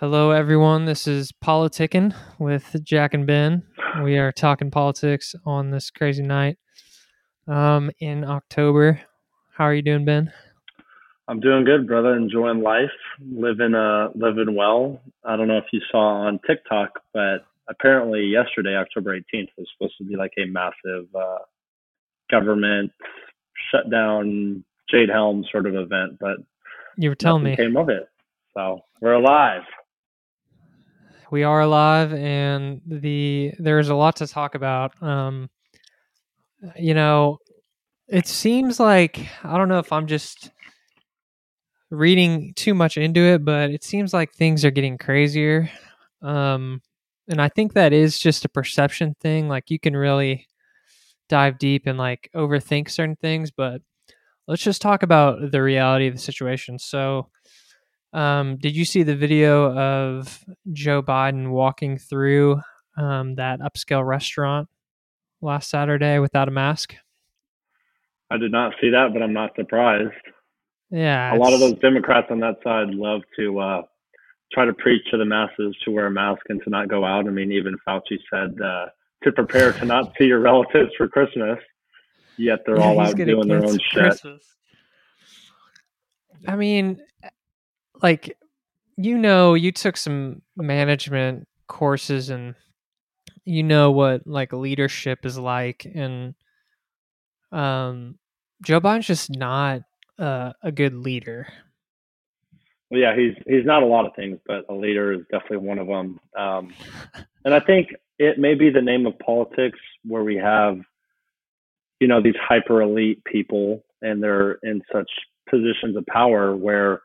Hello, everyone. This is Politicking with Jack and Ben. We are talking politics on this crazy night um, in October. How are you doing, Ben? I'm doing good, brother. Enjoying life, living uh living well. I don't know if you saw on TikTok, but apparently yesterday, October 18th, was supposed to be like a massive uh, government shutdown, Jade Helm sort of event, but you were telling me came of it. So we're alive. We are alive, and the there's a lot to talk about. Um, you know, it seems like I don't know if I'm just reading too much into it, but it seems like things are getting crazier. Um, and I think that is just a perception thing. Like you can really dive deep and like overthink certain things, but let's just talk about the reality of the situation. So, um, did you see the video of Joe Biden walking through um, that upscale restaurant last Saturday without a mask? I did not see that, but I'm not surprised. Yeah, a lot of those Democrats on that side love to uh, try to preach to the masses to wear a mask and to not go out. I mean, even Fauci said uh, to prepare to not see your relatives for Christmas. Yet they're all out doing their own shit. I mean, like you know, you took some management courses and you know what like leadership is like and um Joe Biden's just not uh, a good leader. Well, yeah, he's he's not a lot of things, but a leader is definitely one of them. Um, and I think it may be the name of politics where we have, you know, these hyper elite people, and they're in such positions of power where,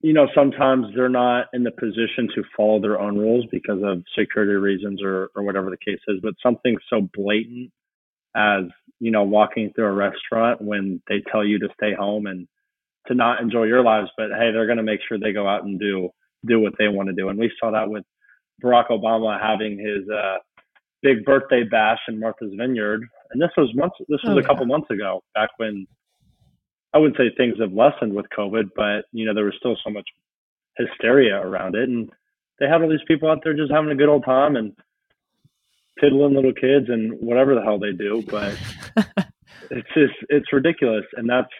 you know, sometimes they're not in the position to follow their own rules because of security reasons or or whatever the case is. But something so blatant as you know walking through a restaurant when they tell you to stay home and to not enjoy your lives, but hey, they're going to make sure they go out and do do what they want to do. And we saw that with Barack Obama having his uh, big birthday bash in Martha's Vineyard, and this was months. This was oh, a couple yeah. months ago, back when I wouldn't say things have lessened with COVID, but you know there was still so much hysteria around it, and they had all these people out there just having a good old time and piddling little kids and whatever the hell they do. But it's just it's ridiculous, and that's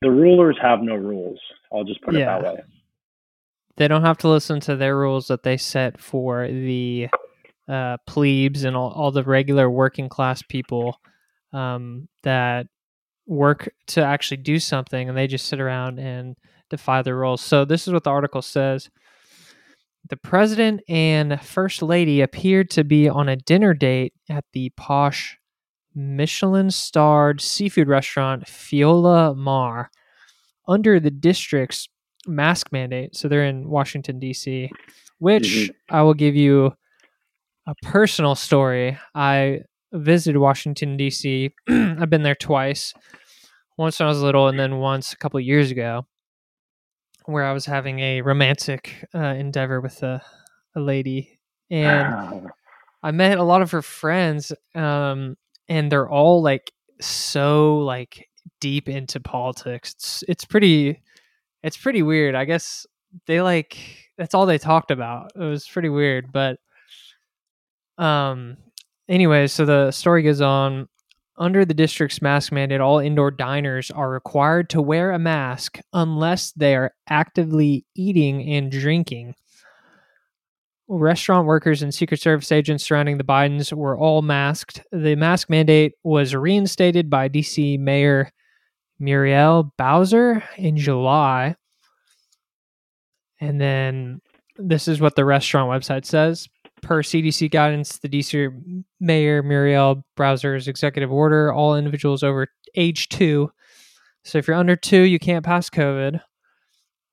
the rulers have no rules. I'll just put yeah. it that way. They don't have to listen to their rules that they set for the uh, plebes and all, all the regular working class people um, that work to actually do something and they just sit around and defy the rules. So, this is what the article says. The president and first lady appeared to be on a dinner date at the posh Michelin starred seafood restaurant Fiola Mar under the district's mask mandate. So they're in Washington, D.C., which mm-hmm. I will give you a personal story. I visited Washington, D.C., I've been there twice. Once when I was little, and then once a couple years ago, where I was having a romantic uh, endeavor with a, a lady. And I met a lot of her friends, um, and they're all like so like deep into politics. It's it's pretty it's pretty weird. I guess they like that's all they talked about. It was pretty weird, but um anyway, so the story goes on under the district's mask mandate, all indoor diners are required to wear a mask unless they are actively eating and drinking. Restaurant workers and Secret Service agents surrounding the Bidens were all masked. The mask mandate was reinstated by DC Mayor Muriel Bowser in July. And then this is what the restaurant website says. Per CDC guidance, the DC Mayor Muriel Bowser's executive order, all individuals over age two, so if you're under two, you can't pass COVID,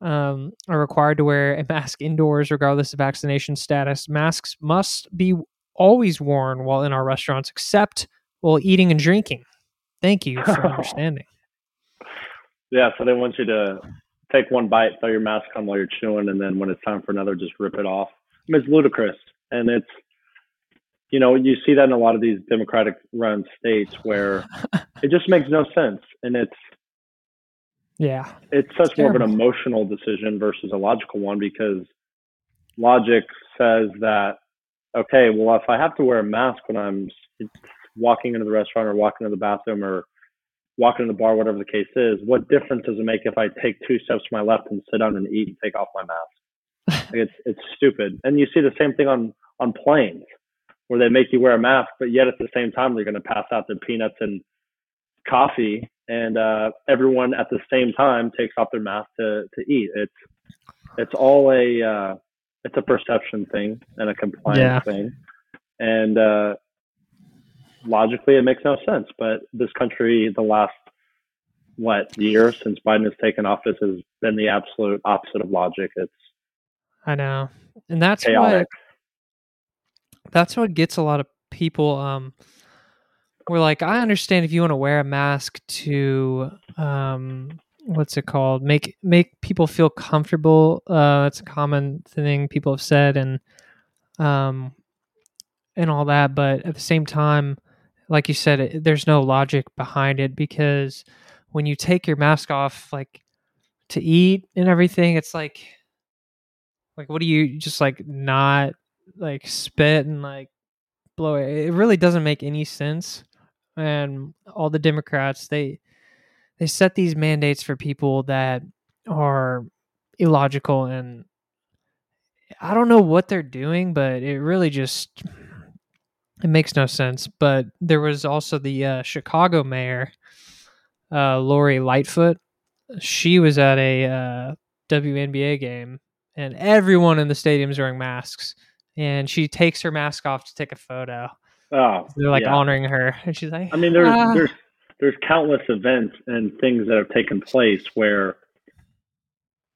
um, are required to wear a mask indoors regardless of vaccination status. Masks must be always worn while in our restaurants, except while eating and drinking. Thank you for understanding. Yeah, so they want you to take one bite, throw your mask on while you're chewing, and then when it's time for another, just rip it off. I mean, it's ludicrous, and it's you know you see that in a lot of these Democratic run states where it just makes no sense, and it's Yeah. It's such more of an emotional decision versus a logical one because logic says that okay, well if I have to wear a mask when I'm walking into the restaurant or walking to the bathroom or walking to the bar, whatever the case is, what difference does it make if I take two steps to my left and sit down and eat and take off my mask? Like it's it's stupid. And you see the same thing on on planes where they make you wear a mask, but yet at the same time they're going to pass out their peanuts and coffee, and uh, everyone at the same time takes off their mask to to eat. It's it's all a uh, it's a perception thing and a compliance Yeah. thing, and uh, logically it makes no sense. But this country, the last what year since Biden has taken office, has been the absolute opposite of logic. It's I know. And that's chaotic. what that's what gets a lot of people um we're like i understand if you want to wear a mask to um what's it called? Make make people feel comfortable uh it's a common thing people have said and um and all that but at the same time like you said it, there's no logic behind it because when you take your mask off like to eat and everything it's like like what do you just like not like spit and like blow it it really doesn't make any sense and all the democrats they they set these mandates for people that are illogical and i don't know what they're doing but it really just it makes no sense but there was also the uh, chicago mayor uh, lori lightfoot. She was at a uh, WNBA game and everyone in the stadium is wearing masks and she takes her mask off to take a photo Oh, they're like yeah. honoring her and she's like I mean, there's "Ah." there's there's countless events and things that have taken place where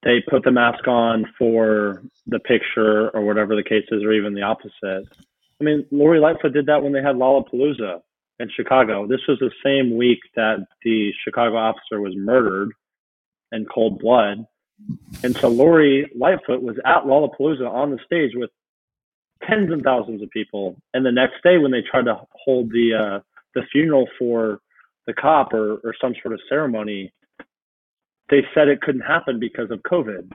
they put the mask on for the picture or whatever the case is, or even the opposite. I mean, Lori Lightfoot did that when they had Lollapalooza in Chicago. This was the same week that the Chicago officer was murdered in cold blood. And so Lori Lightfoot was at Lollapalooza on the stage with tens and thousands of people. And the next day, when they tried to hold the uh, the funeral for the cop or, or some sort of ceremony, they said it couldn't happen because of COVID.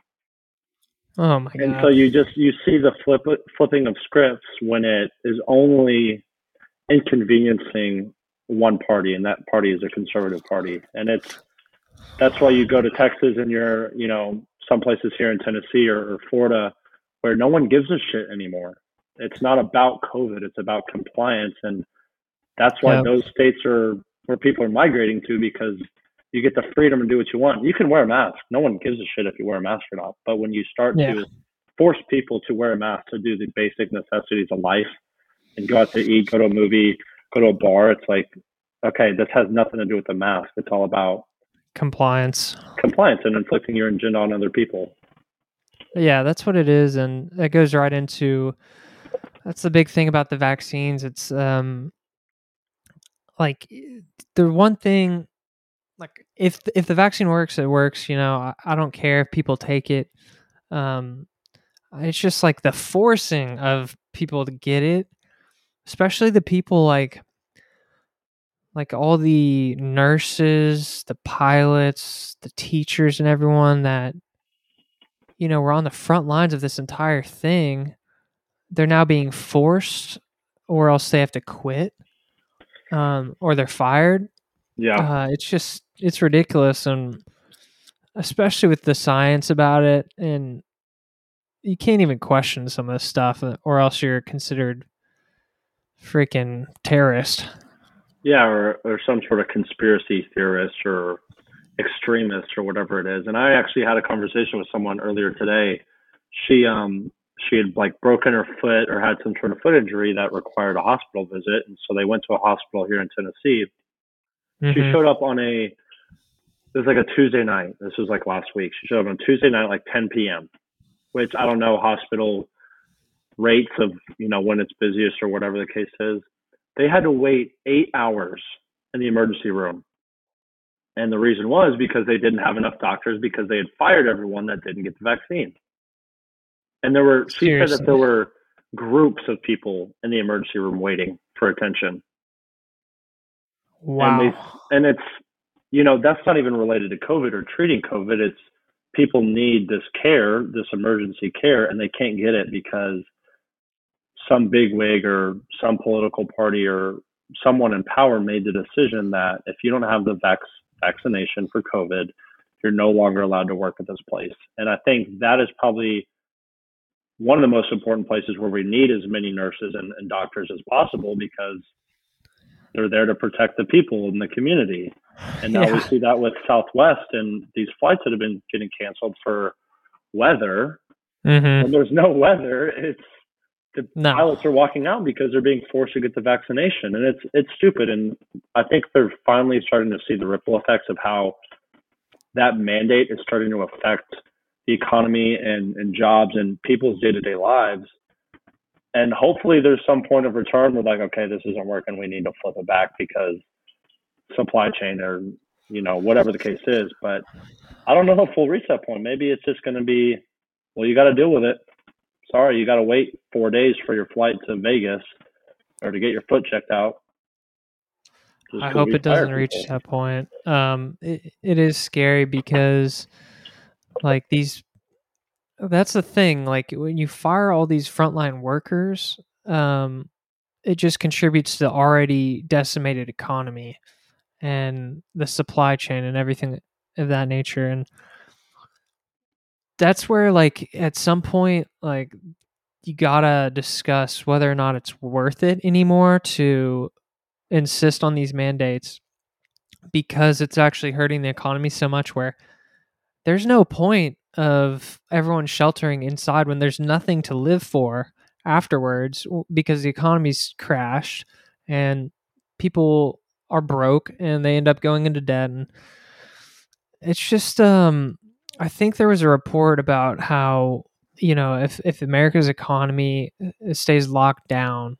oh my And god so you just you see the flip flipping of scripts when it is only inconveniencing one party, and that party is a conservative party, and it's that's why you go to Texas and you're you know some places here in Tennessee or, or Florida where no one gives a shit anymore. It's not about COVID; it's about compliance, and that's why Yeah. those states are where people are migrating to because you get the freedom to do what you want. You can wear a mask; no one gives a shit if you wear a mask or not. But when you start Yeah. to force people to wear a mask to do the basic necessities of life and go out to eat, go to a movie, go to a bar, it's like, okay, this has nothing to do with the mask. It's all about compliance compliance and inflicting your agenda on other people. Yeah, that's what it is, and that goes right into that's the big thing about the vaccines. It's um like the one thing like if if the vaccine works, it works. You know, I, I don't care if people take it. Um, it's just like the forcing of people to get it, especially the people like like all the nurses, the pilots, the teachers, and everyone that you know were on the front lines of this entire thing. They're now being forced, or else they have to quit, um, or they're fired. Yeah. Uh, it's just it's ridiculous, and especially with the science about it, and you can't even question some of this stuff, uh, or else you're considered freaking terrorist. Yeah, or, or some sort of conspiracy theorist or extremist or whatever it is. And I actually had a conversation with someone earlier today. She um she had like broken her foot or had some sort of foot injury that required a hospital visit, and so they went to a hospital here in Tennessee. She Mhm. showed up on a it was like a Tuesday night. This was like last week. She showed up on Tuesday night, like 10 p.m., which I don't know hospital rates of you know when it's busiest or whatever the case is. They had to wait eight hours in the emergency room, and the reason was because they didn't have enough doctors because they had fired everyone that didn't get the vaccine. And there were she said that there were groups of people in the emergency room waiting for attention Wow. and it's you know, that's not even related to COVID or treating COVID. It's people need this care, this emergency care, and they can't get it because some big wig or some political party or someone in power made the decision that if you don't have the vac- vaccination for COVID, you're no longer allowed to work at this place. And I think that is probably one of the most important places where we need as many nurses and, and doctors as possible because they're there to protect the people in the community. And now yeah. we see that with Southwest and these flights that have been getting canceled for weather. Mm-hmm. When there's no weather, it's the no. pilots are walking out because they're being forced to get the vaccination, and it's it's stupid. And I think they're finally starting to see the ripple effects of how that mandate is starting to affect the economy and, and jobs and people's day to day lives. And hopefully, there's some point of return where like, okay, this isn't working. We need to flip it back because supply chain or you know whatever the case is. But I don't know if we'll reach that point. Maybe it's just going to be, well, you got to deal with it sorry, you got to wait four days for your flight to Vegas or to get your foot checked out. I hope it doesn't reach that point. Um, it, it is scary because, like these, that's the thing. Like when you fire all these frontline workers, um, it just contributes to the already decimated economy and the supply chain and everything of that nature. And that's where like at some point like you gotta discuss whether or not it's worth it anymore to insist on these mandates because it's actually hurting the economy so much where there's no point of everyone sheltering inside when there's nothing to live for afterwards because the economy's crashed and people are broke and they end up going into debt and it's just um I think there was a report about how you know if if America's economy uh, stays locked down,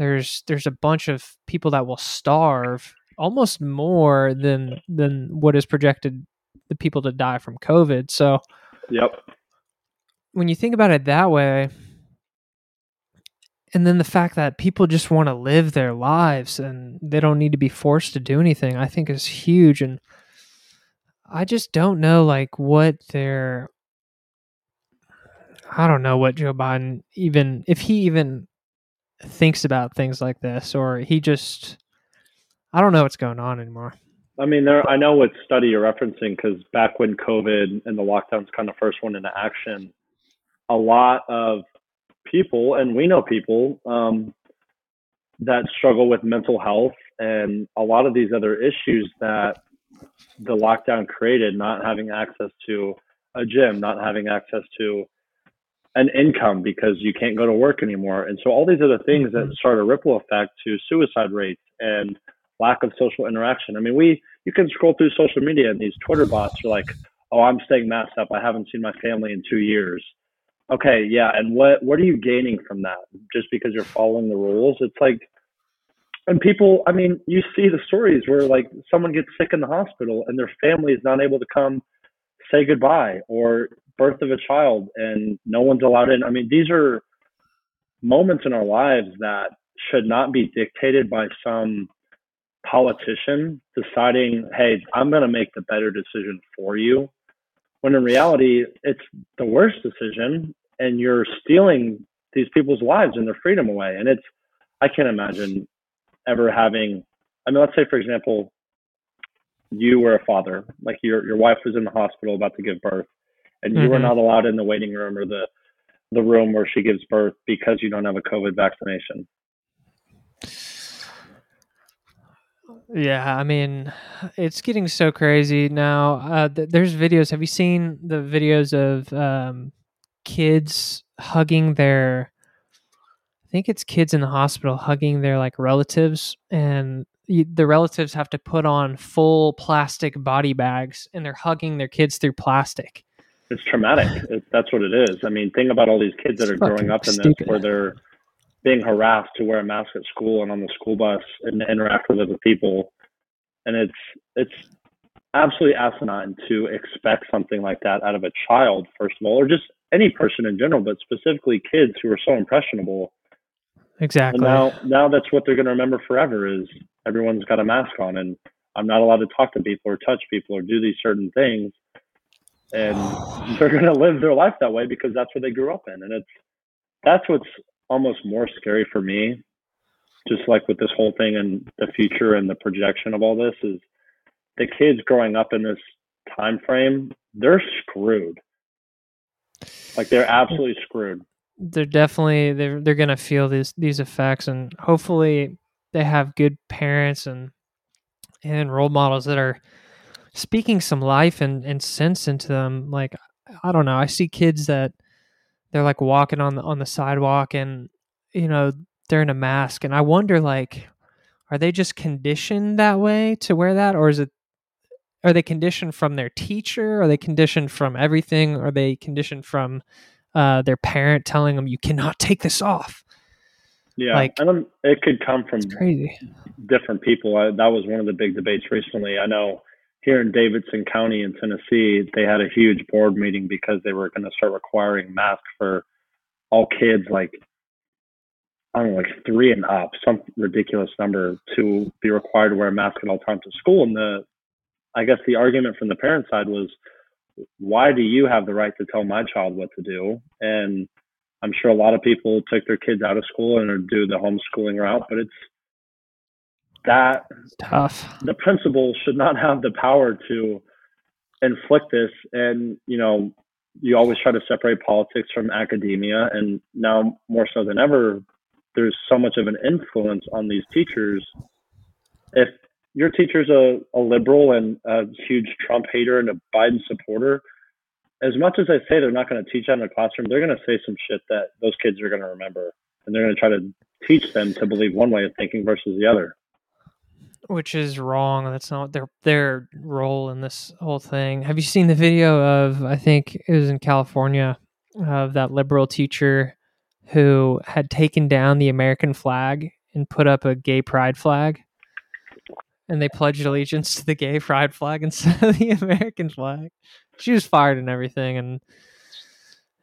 there's there's a bunch of people that will starve almost more than than what is projected the people to die from COVID. So, yep. When you think about it that way, and then the fact that people just want to live their lives and they don't need to be forced to do anything, I think is huge and I just don't know like what their I don't know what Joe Biden even if he even thinks about things like this or he just I don't know what's going on anymore. I mean, there. I know what study you're referencing because back when COVID and the lockdowns kind of first went into action, a lot of people, and we know people um, that struggle with mental health and a lot of these other issues that the lockdown created, not having access to a gym, not having access to an income because you can't go to work anymore. And so all these other things that start a ripple effect to suicide rates and lack of social interaction. I mean, we you can scroll through social media and these Twitter bots are like, "Oh, I'm staying masked up. I haven't seen my family in 2 years." Okay, yeah, and what what are you gaining from that? Just because you're following the rules? It's like and people i mean you see the stories where like someone gets sick in the hospital and their family is not able to come say goodbye or birth of a child and no one's allowed in i mean these are moments in our lives that should not be dictated by some politician deciding hey i'm going to make the better decision for you when in reality it's the worst decision and you're stealing these people's lives and their freedom away and it's i can't imagine ever having I mean, let's say for example, you were a father, like your your wife was in the hospital about to give birth, and you mm-hmm. were not allowed in the waiting room or the the room where she gives birth because you don't have a COVID vaccination. Yeah, I mean, it's getting so crazy now. Uh, th- there's videos. Have you seen the videos of um, kids hugging their I think it's kids in the hospital hugging their like relatives and the relatives have to put on full plastic body bags and they're hugging their kids through plastic. It's traumatic. that's what it is. I mean, think about all these kids that are growing up in stupid. this where they're being harassed to wear a mask at school and on the school bus and interact with other people. And it's it's absolutely asinine to expect something like that out of a child, first of all, or just any person in general, but specifically kids who are so impressionable Exactly. And now, now that's what they're going to remember forever is everyone's got a mask on, and I'm not allowed to talk to people or touch people or do these certain things. And they're going to live their life that way because that's what they grew up in. And it's, that's what's almost more scary for me, just like with this whole thing and the future and the projection of all this is the kids growing up in this time frame, they're screwed. Like they're absolutely screwed. They're definitely they're they're gonna feel these these effects, and hopefully they have good parents and and role models that are speaking some life and, and sense into them. Like I don't know, I see kids that they're like walking on the on the sidewalk and you know they're in a mask, and I wonder like, are they just conditioned that way to wear that, or is it are they conditioned from their teacher? Are they conditioned from everything? Are they conditioned from uh, their parent telling them you cannot take this off? Yeah, like, and it could come from crazy different people. I, that was one of the big debates recently. I know here in Davidson County in Tennessee, they had a huge board meeting because they were going to start requiring masks for all kids, like I don't know, like three and up, some ridiculous number to be required to wear a mask at all times to school. And the I guess the argument from the parent side was, why do you have the right to tell my child what to do? And I'm sure a lot of people took their kids out of school and do the homeschooling route, but it's that it's tough. The principal should not have the power to inflict this. And, you know, you always try to separate politics from academia. And now more so than ever, there's so much of an influence on these teachers. If your teacher's a, a liberal and a huge Trump hater and a Biden supporter, as much as they say they're not going to teach that in the classroom, they're going to say some shit that those kids are going to remember, and they're going to try to teach them to believe one way of thinking versus the other. Which is wrong. That's not their their role in this whole thing. Have you seen the video of I think it was in California of that liberal teacher who had taken down the American flag and put up a gay pride flag? and they pledged allegiance to the gay pride flag instead of the American flag. She was fired and everything and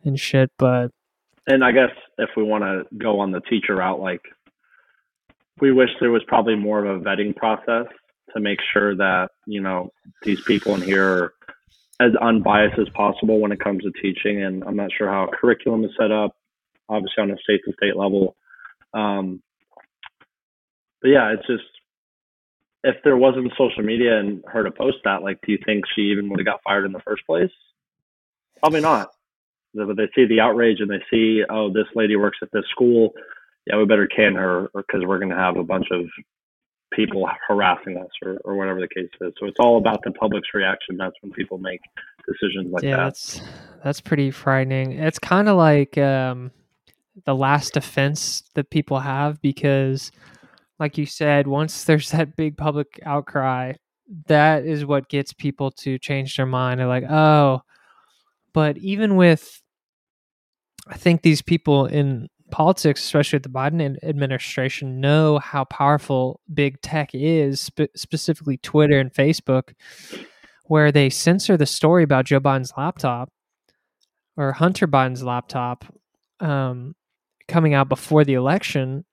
and shit, but and I guess if we want to go on the teacher route, like we wish there was probably more of a vetting process to make sure that you know these people in here are as unbiased as possible when it comes to teaching. And I'm not sure how curriculum is set up, obviously on a state to state level. Um, but yeah, it's just if there wasn't social media and her to post that, like, do you think she even would have got fired in the first place? Probably not. But they see the outrage and they see, oh, this lady works at this school. Yeah, we better can her because we're going to have a bunch of people harassing us or, or whatever the case is. So it's all about the public's reaction. That's when people make decisions like yeah, that. That's that's pretty frightening. It's kind of like um, the last defense that people have because like you said, once there's that big public outcry, that is what gets people to change their mind. They're like, oh, but even with, I think these people in politics, especially with the Biden administration, know how powerful big tech is, spe- specifically Twitter and Facebook, where they censor the story about Joe Biden's laptop or Hunter Biden's laptop um, coming out before the election.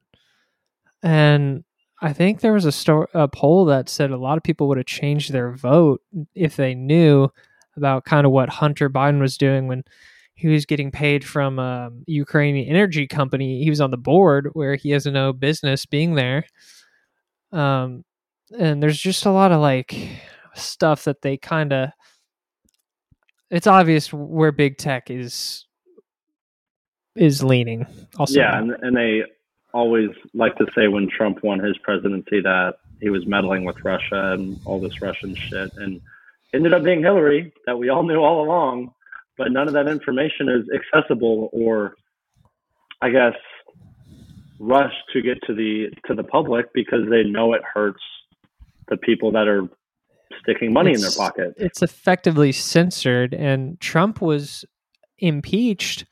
And I think there was a, sto- a poll that said a lot of people would have changed their vote if they knew about kind of what Hunter Biden was doing when he was getting paid from a Ukrainian energy company. He was on the board where he has no business being there. Um, and there's just a lot of like stuff that they kind of. It's obvious where big tech is is leaning. Also, yeah, and, and they always like to say when Trump won his presidency that he was meddling with Russia and all this Russian shit, and ended up being Hillary that we all knew all along. But none of that information is accessible, or I guess rushed to get to the to the public because they know it hurts the people that are sticking money it's, in their pocket. It's effectively censored, and Trump was impeached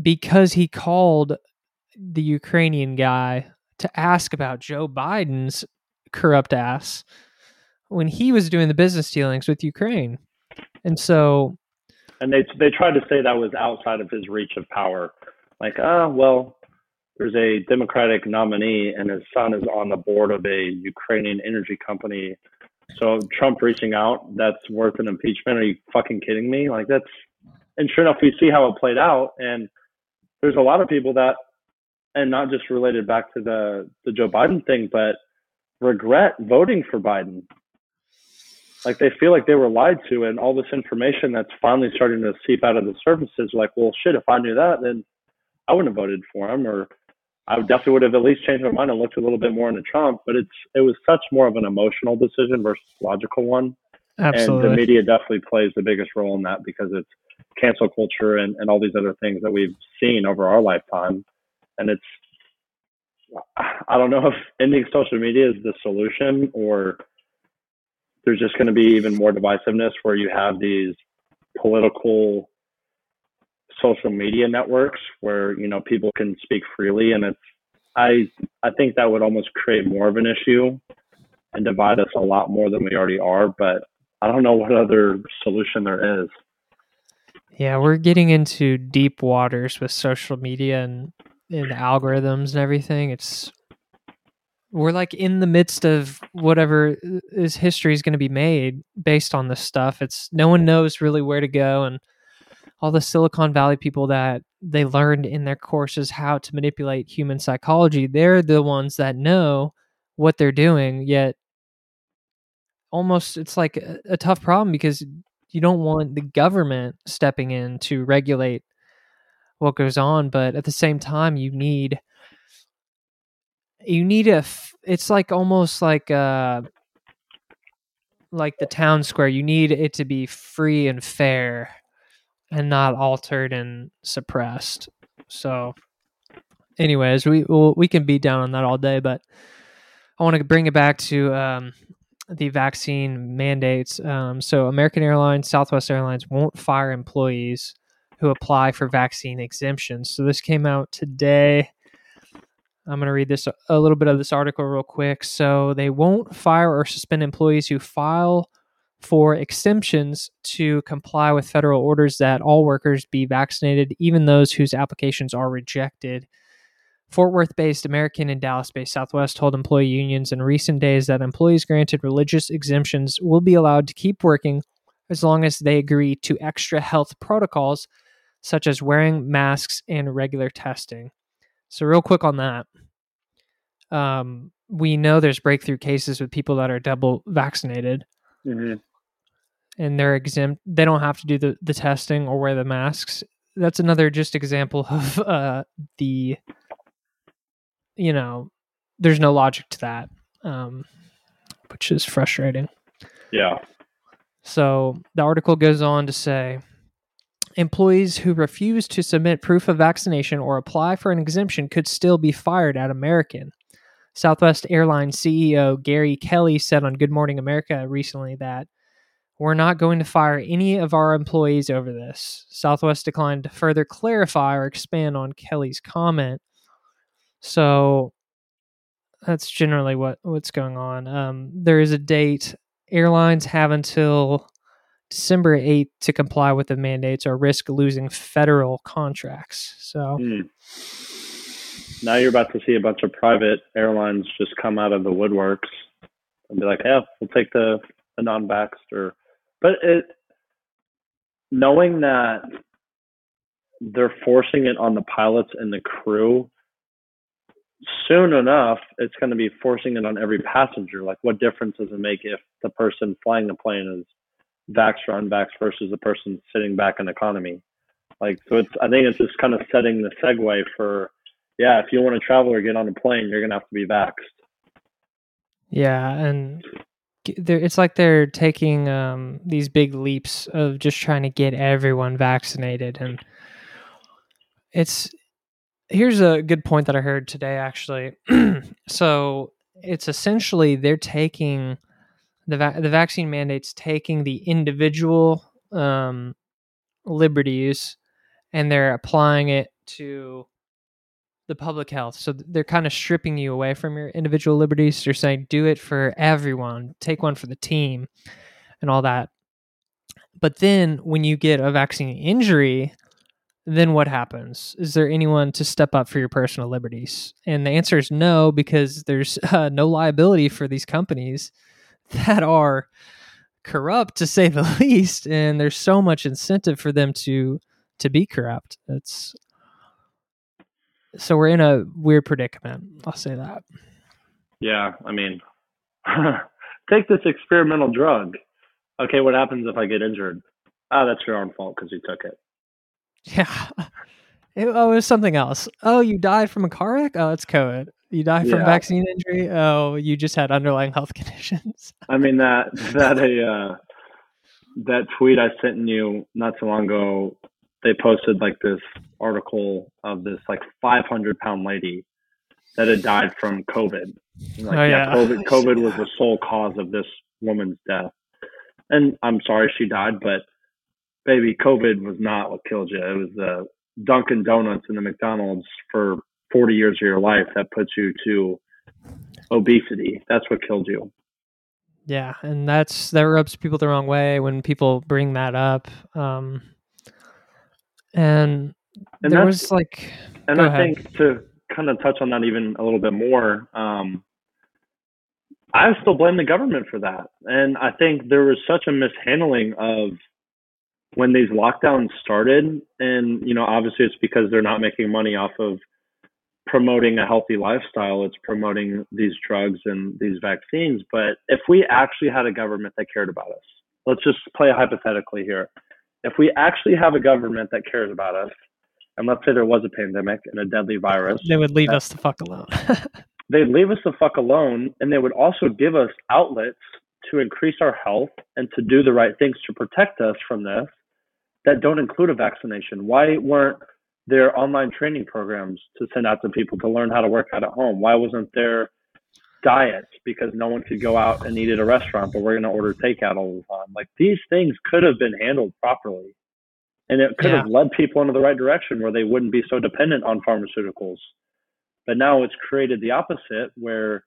because he called the Ukrainian guy to ask about Joe Biden's corrupt ass when he was doing the business dealings with Ukraine. And so and they they tried to say that was outside of his reach of power. Like, ah, oh, well, there's a Democratic nominee and his son is on the board of a Ukrainian energy company. So Trump reaching out, that's worth an impeachment. Are you fucking kidding me? Like that's, and sure enough, we see how it played out. And there's a lot of people that, and not just related back to the the Joe Biden thing, but regret voting for Biden. Like they feel like they were lied to, and all this information that's finally starting to seep out of the surface is like, well, shit. If I knew that, then I wouldn't have voted for him, or I definitely would have at least changed my mind and looked a little bit more into Trump. But it's it was such more of an emotional decision versus logical one. Absolutely. And the media definitely plays the biggest role in that because it's cancel culture and, and all these other things that we've seen over our lifetime. And it's I don't know if ending social media is the solution or there's just going to be even more divisiveness where you have these political social media networks where you know people can speak freely and it's i i think that would almost create more of an issue and divide us a lot more than we already are but i don't know what other solution there is. Yeah we're getting into deep waters with social media and, and algorithms and everything. It's we're like in the midst of whatever uh, is history is going to be made based on this stuff it's no one knows really where to go and all the Silicon Valley people that they learned in their courses how to manipulate human psychology, they're the ones that know what they're doing. Yet, almost it's like a, a tough problem because you don't want the government stepping in to regulate what goes on, but at the same time, you need you need a. It's like almost like uh like the town square. You need it to be free and fair and not altered and suppressed. So, anyways, we we'll, we can beat down on that all day, but I want to bring it back to um, the vaccine mandates. Um, so, American Airlines, Southwest Airlines won't fire employees who apply for vaccine exemptions. So, this came out today. I'm going to read this a little bit of this article real quick. So, they won't fire or suspend employees who file for exemptions to comply with federal orders that all workers be vaccinated, even those whose applications are rejected. Fort Worth based American and Dallas based Southwest told employee unions in recent days that employees granted religious exemptions will be allowed to keep working as long as they agree to extra health protocols such as wearing masks and regular testing. So, real quick on that. Um, we know there's breakthrough cases with people that are double vaccinated. Mm-hmm and they're exempt. They don't have to do the, the testing or wear the masks. That's another just example of uh, the, you know, there's no logic to that, um, which is frustrating. Yeah. So the article goes on to say employees who refuse to submit proof of vaccination or apply for an exemption could still be fired at American. Southwest Airlines CEO Gary Kelly said on Good Morning America recently that we're not going to fire any of our employees over this. Southwest declined to further clarify or expand on Kelly's comment. So that's generally what, what's going on. Um, there is a date. Airlines have until December 8th to comply with the mandates or risk losing federal contracts. So mm. now you're about to see a bunch of private airlines just come out of the woodworks and be like, yeah, we'll take the, the non-vaxxed or but it, knowing that they're forcing it on the pilots and the crew, soon enough, it's going to be forcing it on every passenger. Like, what difference does it make if the person flying the plane is vaxxed or unvaxxed versus the person sitting back in economy? Like, so it's, I think it's just kind of setting the segue for, yeah, if you want to travel or get on a plane, you're going to have to be vaxxed. Yeah. And it's like they're taking um, these big leaps of just trying to get everyone vaccinated and it's here's a good point that i heard today actually so it's essentially they're taking the va- the vaccine mandates taking the individual um, liberties and they're applying it to the public health. So they're kind of stripping you away from your individual liberties. They're saying do it for everyone, take one for the team, and all that. But then when you get a vaccine injury, then what happens? Is there anyone to step up for your personal liberties? And the answer is no, because there's uh, no liability for these companies that are corrupt to say the least and there's so much incentive for them to to be corrupt. It's so we're in a weird predicament i'll say that. Yeah i mean take this experimental drug. Okay what happens if i get injured? Ah that's your own fault because you took it. Yeah. It, oh it was something else. Oh you died from a car wreck? Oh it's covid you die from Yeah. vaccine injury oh you just had underlying health conditions I mean that that a uh, that tweet I sent you not so long ago. They posted like this article of this like 500 pound lady that had died from COVID. Like, Oh, yeah. COVID, COVID was the sole cause of this woman's death. And I'm sorry she died, but baby, COVID was not what killed you. It was the Dunkin' Donuts and the McDonald's for 40 years of your life that puts you to obesity. That's what killed you. Yeah, and that's that rubs people the wrong way when people bring that up. Um, and, And there was like, And I ahead. think to kind of touch on that even a little bit more, um, I still blame the government for that. And I think there was such a mishandling of when these lockdowns started. And, you know, obviously it's because they're not making money off of promoting a healthy lifestyle, it's promoting these drugs and these vaccines. But if we actually had a government that cared about us, let's just play hypothetically here. If we actually have a government that cares about us, and let's say there was a pandemic and a deadly virus, they would leave us the fuck alone. they'd leave us the fuck alone and they would also give us outlets to increase our health and to do the right things to protect us from this that don't include a vaccination. Why weren't there online training programs to send out to people to learn how to work out at home? Why wasn't there diets because no one could go out and eat at a restaurant, but we're going to order takeout all the time? Like these things could have been handled properly. And it could Yeah. have led people into the right direction where they wouldn't be so dependent on pharmaceuticals. But now it's created the opposite where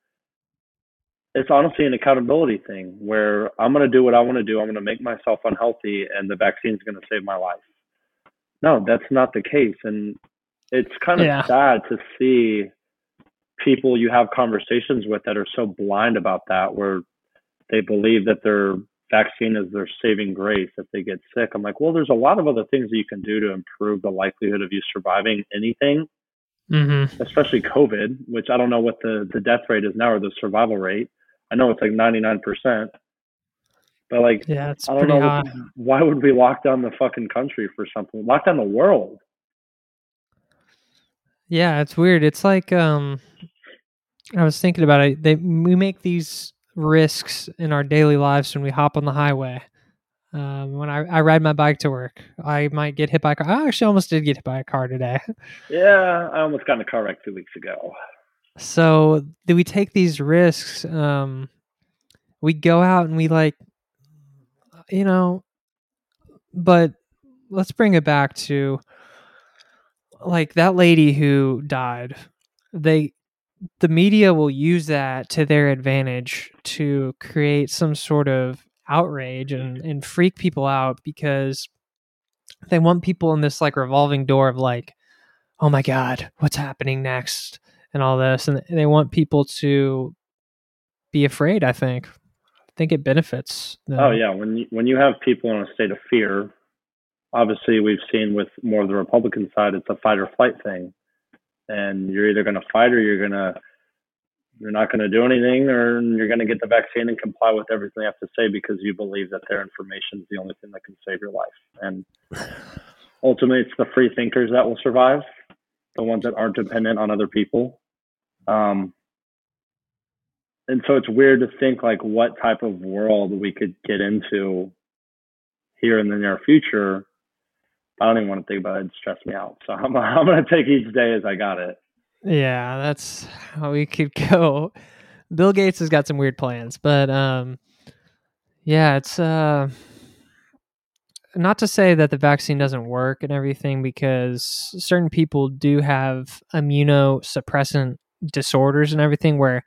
it's honestly an accountability thing where I'm going to do what I want to do. I'm going to make myself unhealthy and the vaccine is going to save my life. No, that's not the case. And it's kind of Yeah. sad to see people you have conversations with that are so blind about that, where they believe that their vaccine is their saving grace if they get sick. I'm like, well, there's a lot of other things that you can do to improve the likelihood of you surviving anything hmm especially COVID, which I don't know what the, the death rate is now or the survival rate. I know it's like 99%. But like, Yeah, it's I don't pretty know high. why would we lock down the fucking country for something? Lock down the world. Yeah, it's weird. It's like um I was thinking about it. They we make these risks in our daily lives when we hop on the highway. Um, when I, I ride my bike to work, I might get hit by a car. I actually almost did get hit by a car today. Yeah, I almost got in a car wreck two weeks ago. So do we take these risks? Um, we go out and we like, you know, but let's bring it back to like that lady who died. They, the media will use that to their advantage to create some sort of outrage and, and freak people out because they want people in this like revolving door of like, oh my God, what's happening next? and all this and they want people to be afraid i think think it benefits them. Oh yeah, when you, when you have people in a state of fear, obviously we've seen with more of the Republican side, it's a fight or flight thing, and you're either going to fight or you're going to you're not going to do anything, or you're going to get the vaccine and comply with everything they have to say because you believe that their information is the only thing that can save your life. And ultimately, it's the free thinkers that will survive, the ones that aren't dependent on other people. Um, and so it's weird to think like what type of world we could get into here in the near future. I don't even want to think about it; it stress me out. So I'm I'm gonna take each day as I got it. yeah that's how we could go bill gates has got some weird plans but um yeah it's uh not to say that the vaccine doesn't work and everything because certain people do have immunosuppressant disorders and everything where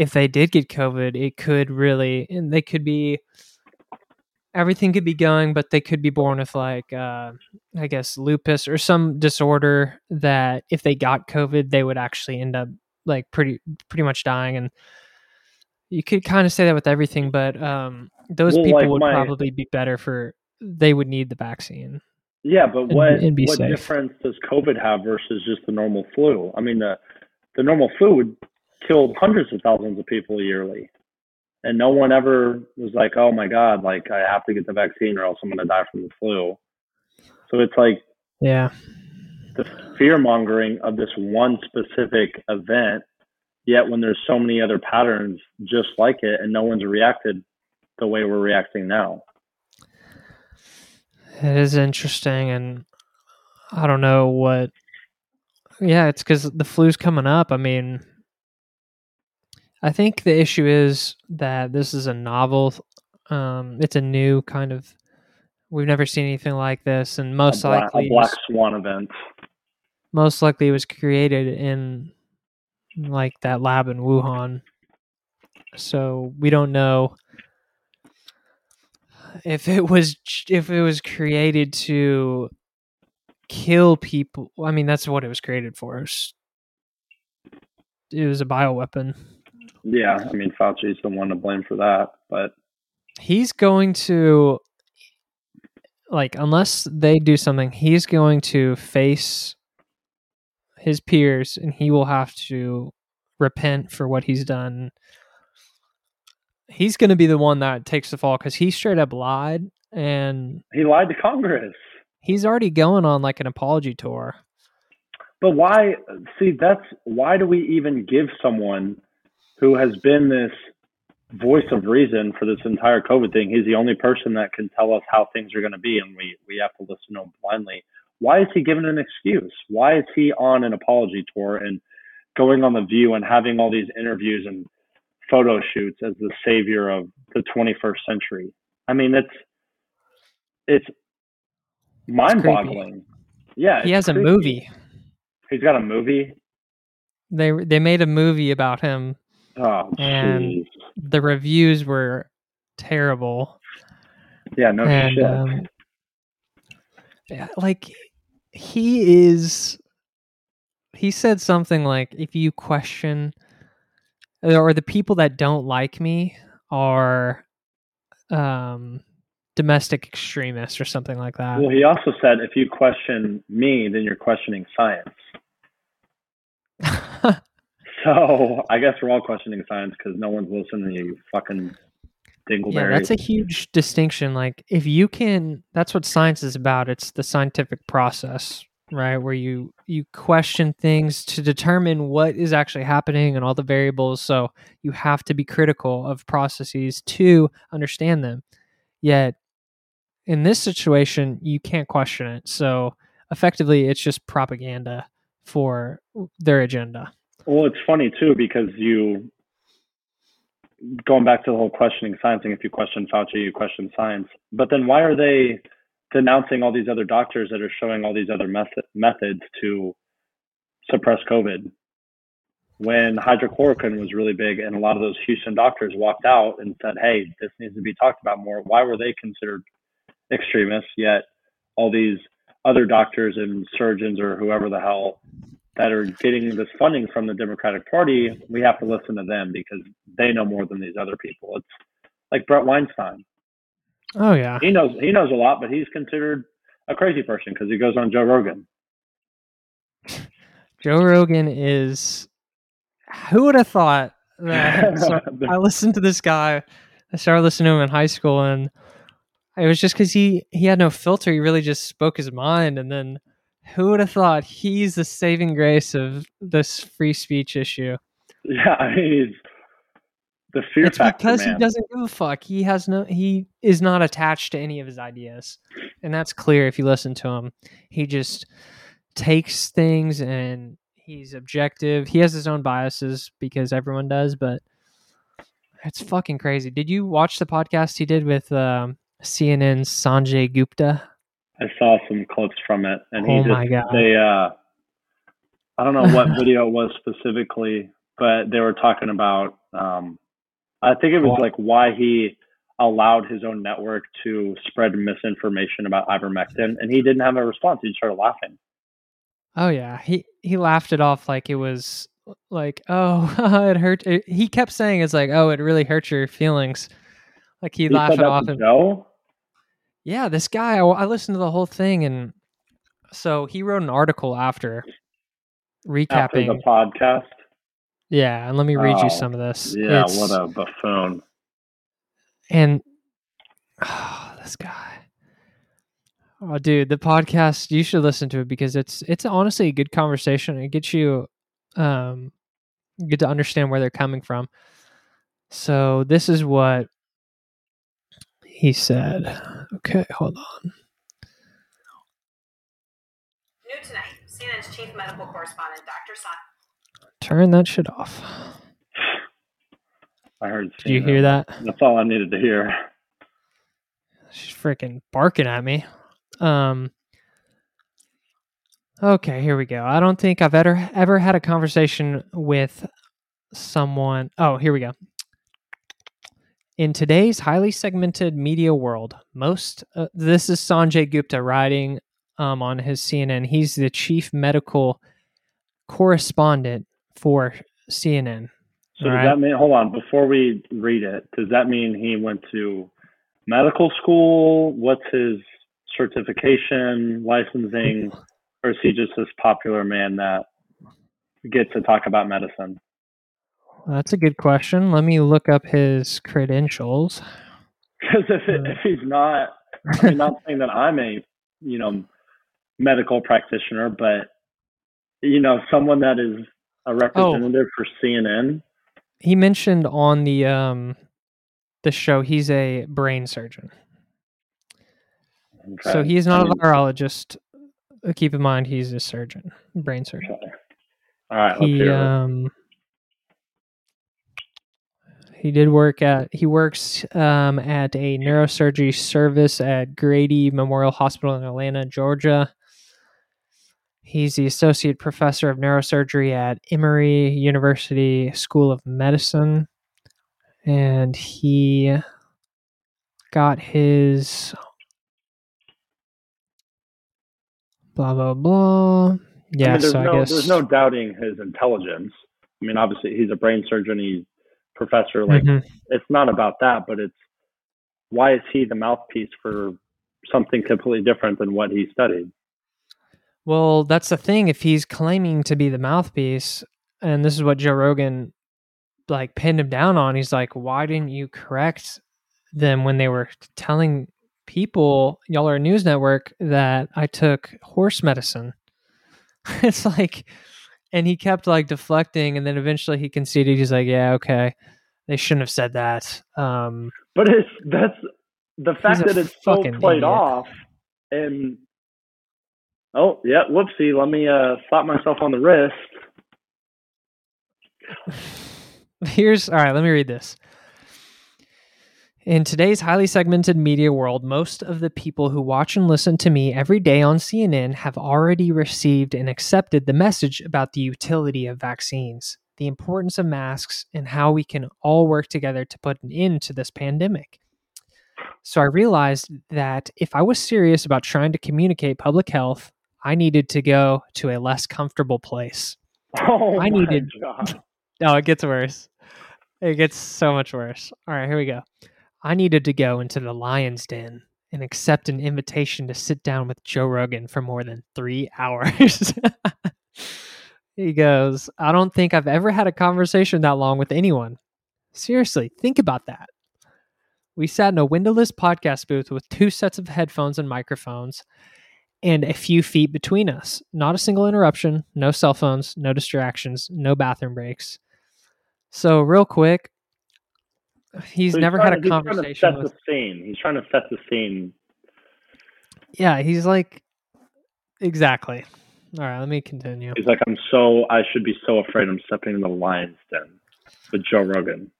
if they did get covid it could really and they could be everything could be going but they could be born with like uh i guess lupus or some disorder that if they got covid they would actually end up like pretty pretty much dying and you could kind of say that with everything, but um, those Well, people like would my- probably be better for. They would need the vaccine. Yeah, but And- what and what safe. difference does COVID have versus just the normal flu? I mean, the the normal flu would kill hundreds of thousands of people yearly, and no one ever was like, "Oh my God, like I have to get the vaccine or else I'm going to die from the flu." So it's like Yeah, the fear mongering of this one specific event. Yet when there's so many other patterns just like it, and no one's reacted the way we're reacting now. it is interesting, and I don't know what. Yeah, it's because the flu's coming up. I mean, I think the issue is that this is a novel. Um, it's a new kind of. We've never seen anything like this, and most a, bla- likely, a black swan event. most likely it was created in like that lab in Wuhan. So we don't know if it was if it was created to kill people. I mean, that's what it was created for. It was, it was a bioweapon. Yeah, I mean Fauci's the one to blame for that, but He's going to like unless they do something, he's going to face his peers and he will have to repent for what he's done. He's going to be the one that takes the fall because he straight up lied and he lied to Congress. he's already going on like an apology tour. But why? See, that's why do we even give someone who has been this voice of reason for this entire COVID thing? He's the only person that can tell us how things are going to be, and we we have to listen to him blindly. Why is he given an excuse? Why is he on an apology tour and going on the View and having all these interviews and photo shoots as the savior of the 21st century? I mean, it's it's mind-boggling. Yeah, he has a movie. He's got a movie. They they made a movie about him. Oh, And- jeez. The reviews were terrible. Yeah, no and shit. um, yeah, like he is he said something like if you question or the people that don't like me are um domestic extremists or something like that well, he also said if you question me, then you're questioning science. So I guess we're all questioning science because no one's listening to you, fucking dingleberry. yeah that's a huge distinction like if you can that's what science is about it's the scientific process right where you you question things to determine what is actually happening and all the variables so you have to be critical of processes to understand them yet in this situation you can't question it so effectively it's just propaganda for their agenda Well, it's funny too because you going back to the whole questioning science thing. If you question Fauci, you question science. But then why are they denouncing all these other doctors that are showing all these other method, methods to suppress COVID? When hydrochloroquine was really big, and a lot of those Houston doctors walked out and said, "Hey, this needs to be talked about more." Why were they considered extremists? Yet all these other doctors and surgeons or whoever the hell that are getting this funding from the Democratic Party, we have to listen to them because they know more than these other people. It's like Bret Weinstein. oh yeah He knows he knows a lot, but he's considered a crazy person because he goes on Joe Rogan. Joe Rogan is. Who would have thought that? so I listened to this guy. I started listening to him in high school, and it was just because he he had no filter. He really just spoke his mind, and then who would have thought he's the saving grace of this free speech issue? yeah, I mean, he's the fear it's factor because man. he doesn't give a fuck. He has no. He is not attached to any of his ideas, and that's clear if you listen to him. He just takes things and he's objective. He has his own biases because everyone does, but it's fucking crazy. Did you watch the podcast he did with um, CNN's Sanjay Gupta? I saw some clips from it, and he Oh just my God. they uh, I don't know what video it was specifically, but they were talking about. Um, I think it was like why he allowed his own network to spread misinformation about ivermectin, and he didn't have a response. He just started laughing. Oh yeah, he he laughed it off like it was like, "Oh, it hurt." It, he kept saying, "It's like, oh, it really hurt your feelings." Like he, He laughed it off and Joe. Yeah, this guy. I, I listened to the whole thing, and so he wrote an article after after recapping. the podcast. yeah, and let me read Oh, you some of this. Yeah, It's- what a buffoon. and oh, this guy. Oh, dude, the podcast you should listen to it because it's it's honestly a good conversation. It gets you um you get to understand where they're coming from. So this is what he said. Okay, hold on. New tonight, CNN's chief medical correspondent, Dr. Son. Turn that shit off. I heard. Did you hear that? That's all I needed to hear. She's freaking barking at me. Um Okay, here we go. I don't think I've ever ever had a conversation with someone. Oh, here we go. In today's highly segmented media world, most uh, this is Sanjay Gupta writing um, on his CNN. He's the chief medical correspondent for CNN. So All does that mean? Hold on. Before we read it, does that mean he went to medical school? What's his certification, licensing, or is he just this popular man that gets to talk about medicine? That's a good question. Let me look up his credentials. Because if it, if he's not, I mean, not saying that I'm a you know medical practitioner, but you know someone that is a representative for CNN. he mentioned on the um the show he's a brain surgeon so Okay. he's not I a mean, virologist Uh, keep in mind he's a surgeon brain surgeon okay. All right, he um he did work at he works um at a neurosurgery service at grady memorial hospital in atlanta georgia He's the associate professor of neurosurgery at Emory University School of Medicine. And he got his blah, blah, blah. Yeah, I mean, there's so no, I guess. there's no doubting his intelligence. I mean, obviously, he's a brain surgeon. He's professor. Like, Mhm. it's not about that, but it's why is he the mouthpiece for something completely different than what he studied? Well, that's the thing. If he's claiming to be the mouthpiece, and this is what Joe Rogan like pinned him down on, he's like, "Why didn't you correct them when they were telling people y'all are a news network that I took horse medicine?" it's like, and he kept like deflecting, and then eventually he conceded. He's like, "Yeah, okay, they shouldn't have said that." Um, But it's that's the fact that it's so played idiot. off. And oh yeah, whoopsie. Let me uh, slap myself on the wrist. Here's all right, let me read this. In today's highly segmented media world, most of the people who watch and listen to me every day on CNN have already received and accepted the message about the utility of vaccines, the importance of masks, and how we can all work together to put an end to this pandemic. So I realized that if I was serious about trying to communicate public health, I needed to go to a less comfortable place. Oh I my needed- God. Oh, it gets worse. It gets so much worse. All right, here we go. I needed to go into the lion's den and accept an invitation to sit down with Joe Rogan for more than three hours. he goes, I don't think I've ever had a conversation that long with anyone. Seriously, think about that. We sat in a windowless podcast booth with two sets of headphones and microphones and a few feet between us. Not a single interruption, no cell phones, no distractions, no bathroom breaks. So, real quick, he's So never trying had to- a he's trying to conversation set with. the scene. He's trying to set the scene. Yeah, he's like, exactly. All right, let me continue. He's like, I'm so I should be so afraid I'm stepping in the lion's den with Joe Rogan.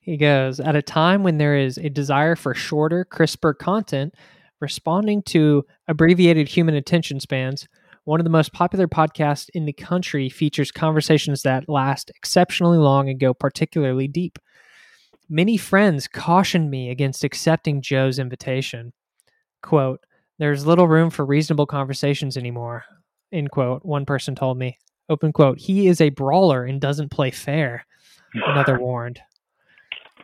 He goes, at a time when there is a desire for shorter, crisper content, responding to abbreviated human attention spans, one of the most popular podcasts in the country features conversations that last exceptionally long and go particularly deep. Many friends cautioned me against accepting Joe's invitation. Quote, there's little room for reasonable conversations anymore. End quote, one person told me. Open quote. He is a brawler and doesn't play fair. Another warned.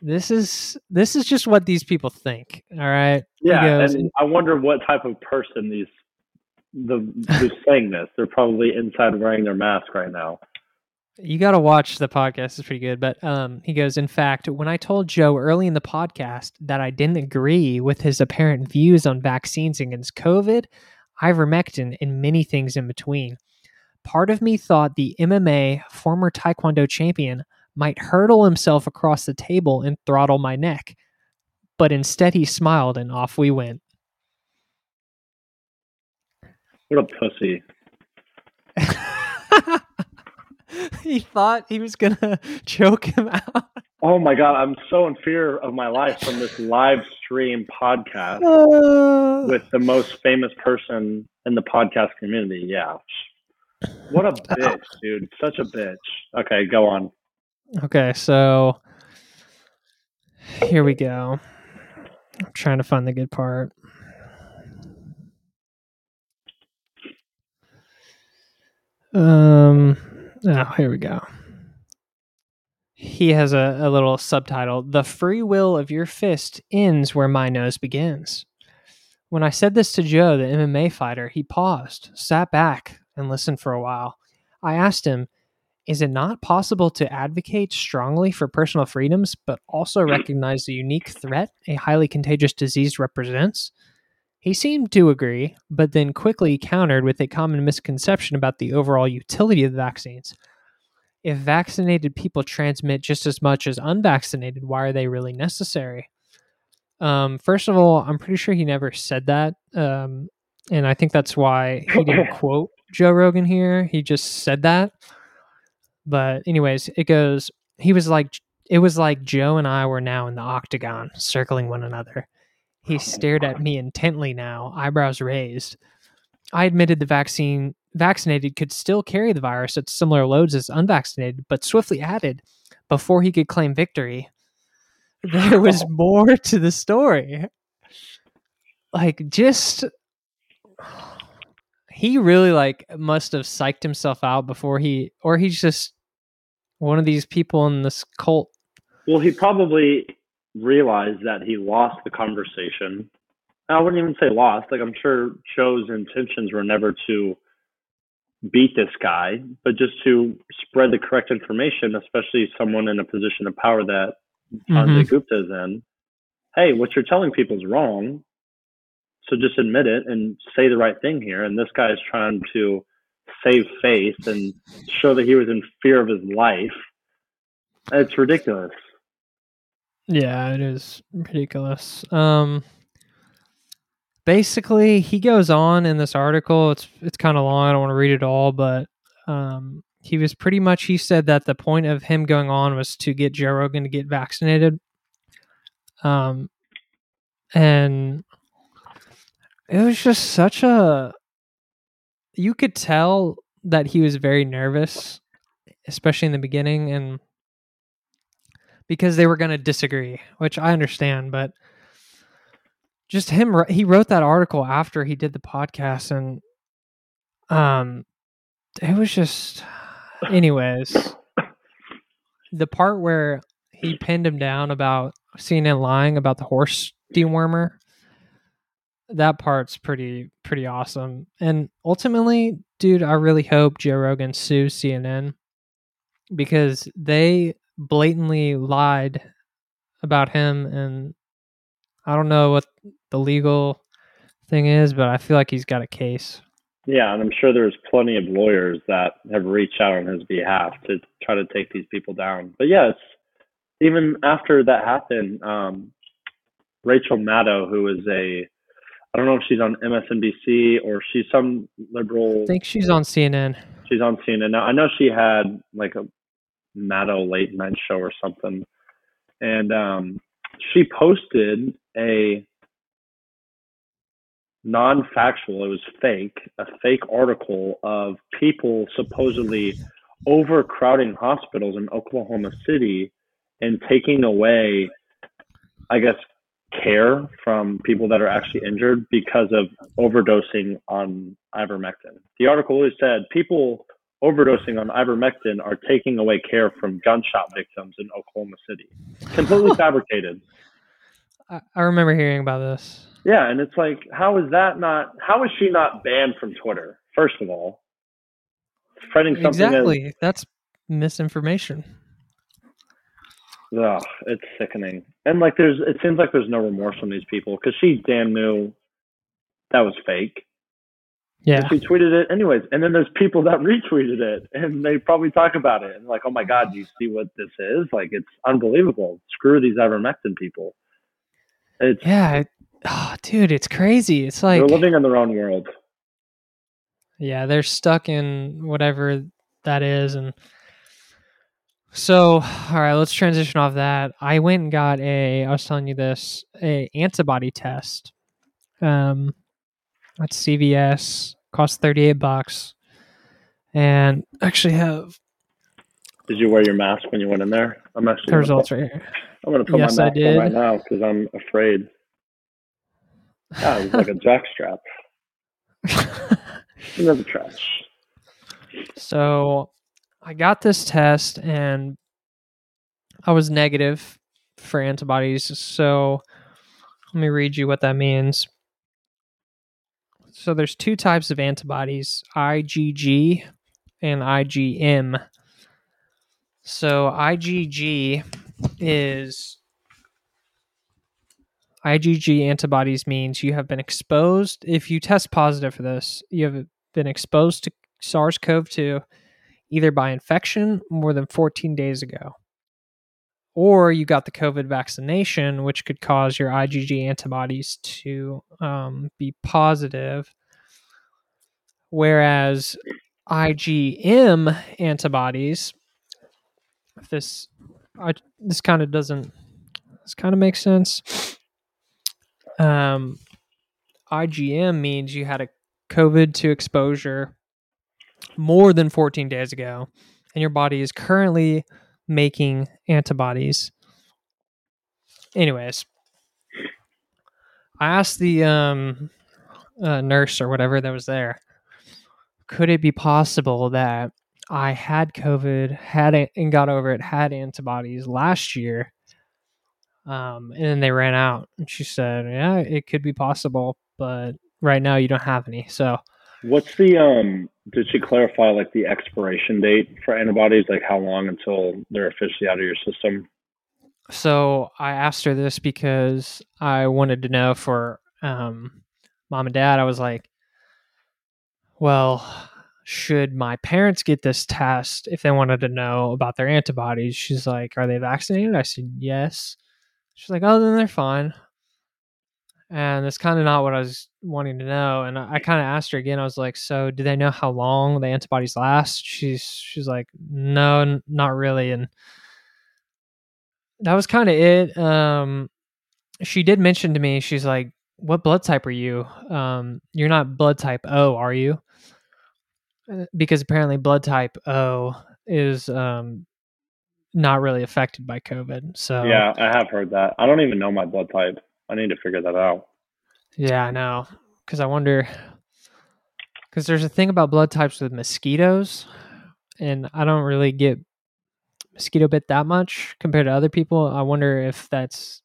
This is this is just what these people think. All right. Yeah, goes, and I wonder what type of person these the who's saying this. They're probably inside wearing their mask right now. You got to watch the podcast; it's pretty good. But um, he goes, in fact, when I told Joe early in the podcast that I didn't agree with his apparent views on vaccines against COVID, ivermectin, and many things in between, part of me thought the MMA former Taekwondo champion might hurtle himself across the table and throttle my neck. But instead, he smiled, and off we went. What a pussy. he thought he was gonna choke him out. Oh my god, I'm so in fear of my life from this live stream podcast Uh, with the most famous person in the podcast community. Yeah. What a bitch, dude. Such a bitch. Okay, go on. okay, so here we go. I'm trying to find the good part. Um, oh, here we go. He has a, a little subtitle The free will of your fist ends where my nose begins. When I said this to Joe, the MMA fighter, he paused, sat back, and listened for a while. I asked him, Is it not possible to advocate strongly for personal freedoms, but also recognize the unique threat a highly contagious disease represents? He seemed to agree, but then quickly countered with a common misconception about the overall utility of the vaccines. If vaccinated people transmit just as much as unvaccinated, why are they really necessary? Um, first of all, I'm pretty sure he never said that. Um, and I think that's why he didn't quote Joe Rogan here. He just said that. But anyways, it goes he was like it was like Joe and I were now in the octagon circling one another. He stared at me intently now, eyebrows raised. I admitted the vaccine vaccinated could still carry the virus at similar loads as unvaccinated, but swiftly added, before he could claim victory, there was more to the story. Like just he really like must have psyched himself out before he or he's just one of these people in this cult. Well, he probably realized that he lost the conversation. I wouldn't even say lost. Like I'm sure Joe's intentions were never to beat this guy, but just to spread the correct information, especially someone in a position of power that Sanjay mm-hmm. Gupta is in. Hey, what you're telling people is wrong. So just admit it and say the right thing here. And this guy is trying to save face and show that he was in fear of his life. It's ridiculous. Yeah, it is ridiculous. Um basically he goes on in this article, it's it's kind of long, I don't want to read it all, but um he was pretty much he said that the point of him going on was to get Joe Rogan to get vaccinated. Um and it was just such a you could tell that he was very nervous especially in the beginning and because they were going to disagree which i understand but just him he wrote that article after he did the podcast and um it was just anyways the part where he pinned him down about CNN lying about the horse dewormer that part's pretty pretty awesome. And ultimately, dude, I really hope Joe Rogan sues CNN because they blatantly lied about him and I don't know what the legal thing is, but I feel like he's got a case. Yeah, and I'm sure there's plenty of lawyers that have reached out on his behalf to try to take these people down. But yes, even after that happened, um, Rachel Maddow, who is a I don't know if she's on MSNBC or she's some liberal. I think she's on CNN. She's on CNN now. I know she had like a Maddow late night show or something, and um, she posted a non-factual. It was fake, a fake article of people supposedly overcrowding hospitals in Oklahoma City and taking away, I guess, care from people that are actually injured because of overdosing on ivermectin. The article always said people overdosing on ivermectin are taking away care from gunshot victims in Oklahoma City. Completely fabricated. I, I remember hearing about this. Yeah, and it's like, how is that not? How is she not banned from Twitter? First of all, spreading something Exactly. That's misinformation. As, ugh, it's sickening. And like, there's it seems like there's no remorse from these people because she damn knew that was fake. Yeah. She tweeted it anyways. And then there's people that retweeted it and they probably talk about it and like, oh my God, do you see what this is? Like, it's unbelievable. Screw these ivermectin people. It's, Yeah. it- oh, dude, it's crazy. It's like they're living in their own world. Yeah, they're stuck in whatever that is and so all right, let's transition off that. I went and got a I was telling you this, a antibody test. Um at CVS, cost 38 bucks. And actually have Did you wear your mask when you went in there? I'm actually the results put, right here. I'm gonna put Yes, my mask on right now because I'm afraid. Yeah, it was like a jackstrap. Into the trash. So I got this test and I was negative for antibodies. So let me read you what that means. So there's two types of antibodies, IgG and IgM. So IgG is IgG antibodies means you have been exposed if you test positive for this, you have been exposed to SARS CoV 2 either by infection more than 14 days ago, or you got the COVID vaccination, which could cause your IgG antibodies to um, be positive. Whereas IgM antibodies, if this I, this kind of doesn't this kind of makes sense. Um, IgM means you had a COVID to exposure more than 14 days ago, and your body is currently making antibodies. Anyways, I asked the um, uh, nurse or whatever that was there, could it be possible that I had COVID, had it, and got over it, had antibodies last year, um, and then they ran out? And she said, "Yeah, it could be possible, but right now you don't have any." So. What's the um? Did she clarify like the expiration date for antibodies? Like how long until they're officially out of your system? So I asked her this because I wanted to know for um, mom and dad. I was like, well, should my parents get this test if they wanted to know about their antibodies? She's like, are they vaccinated? I said, yes. She's like, oh, then they're fine. And that's kind of not what I was wanting to know. And I, I kind of asked her again. I was like, so do they know how long the antibodies last? She's she's like, no, n- not really. And that was kind of it. Um, she did mention to me, she's like, "What blood type are you? Um, you're not blood type O, are you?" Uh, Because apparently, blood type O is um, not really affected by COVID. So Yeah, I have heard that. I don't even know my blood type. I need to figure that out. yeah, I know. Because I wonder, because there's a thing about blood types with mosquitoes, and I don't really get mosquito bit that much compared to other people. I wonder if that's.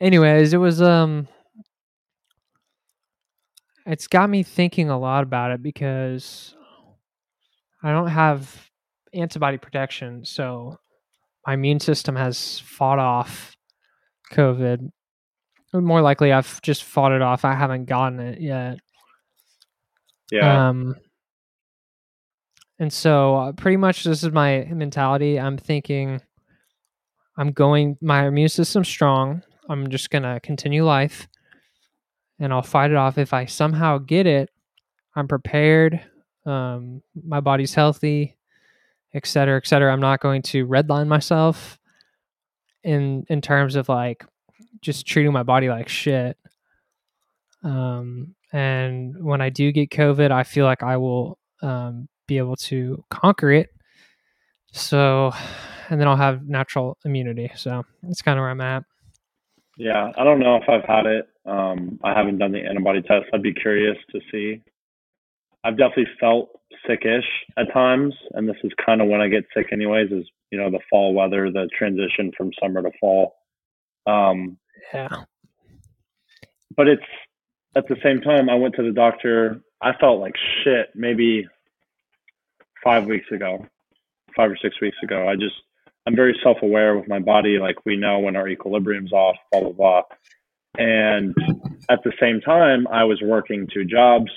Anyways, it was um. It's got me thinking a lot about it because I don't have antibody protection, so my immune system has fought off COVID. More likely, I've just fought it off. I haven't gotten it yet. Yeah. Um, and so, uh, pretty much, this is my mentality. I'm thinking, I'm going. My immune system's strong. I'm just gonna continue life, and I'll fight it off. If I somehow get it, I'm prepared. Um, my body's healthy, et cetera, et cetera. I'm not going to redline myself in in terms of like just treating my body like shit. Um, and when I do get COVID, I feel like I will um, be able to conquer it. So, and then I'll have natural immunity. So that's kind of where I'm at. yeah. I don't know if I've had it. Um, I haven't done the antibody test. I'd be curious to see. I've definitely felt sickish at times, and this is kind of when I get sick, anyways. Is you know the fall weather, the transition from summer to fall. Um, Yeah. but it's at the same time I went to the doctor. I felt like shit maybe five weeks ago, five or six weeks ago. I just I'm very self aware with my body. Like we know when our equilibrium's off, blah blah blah. And at the same time, I was working two jobs,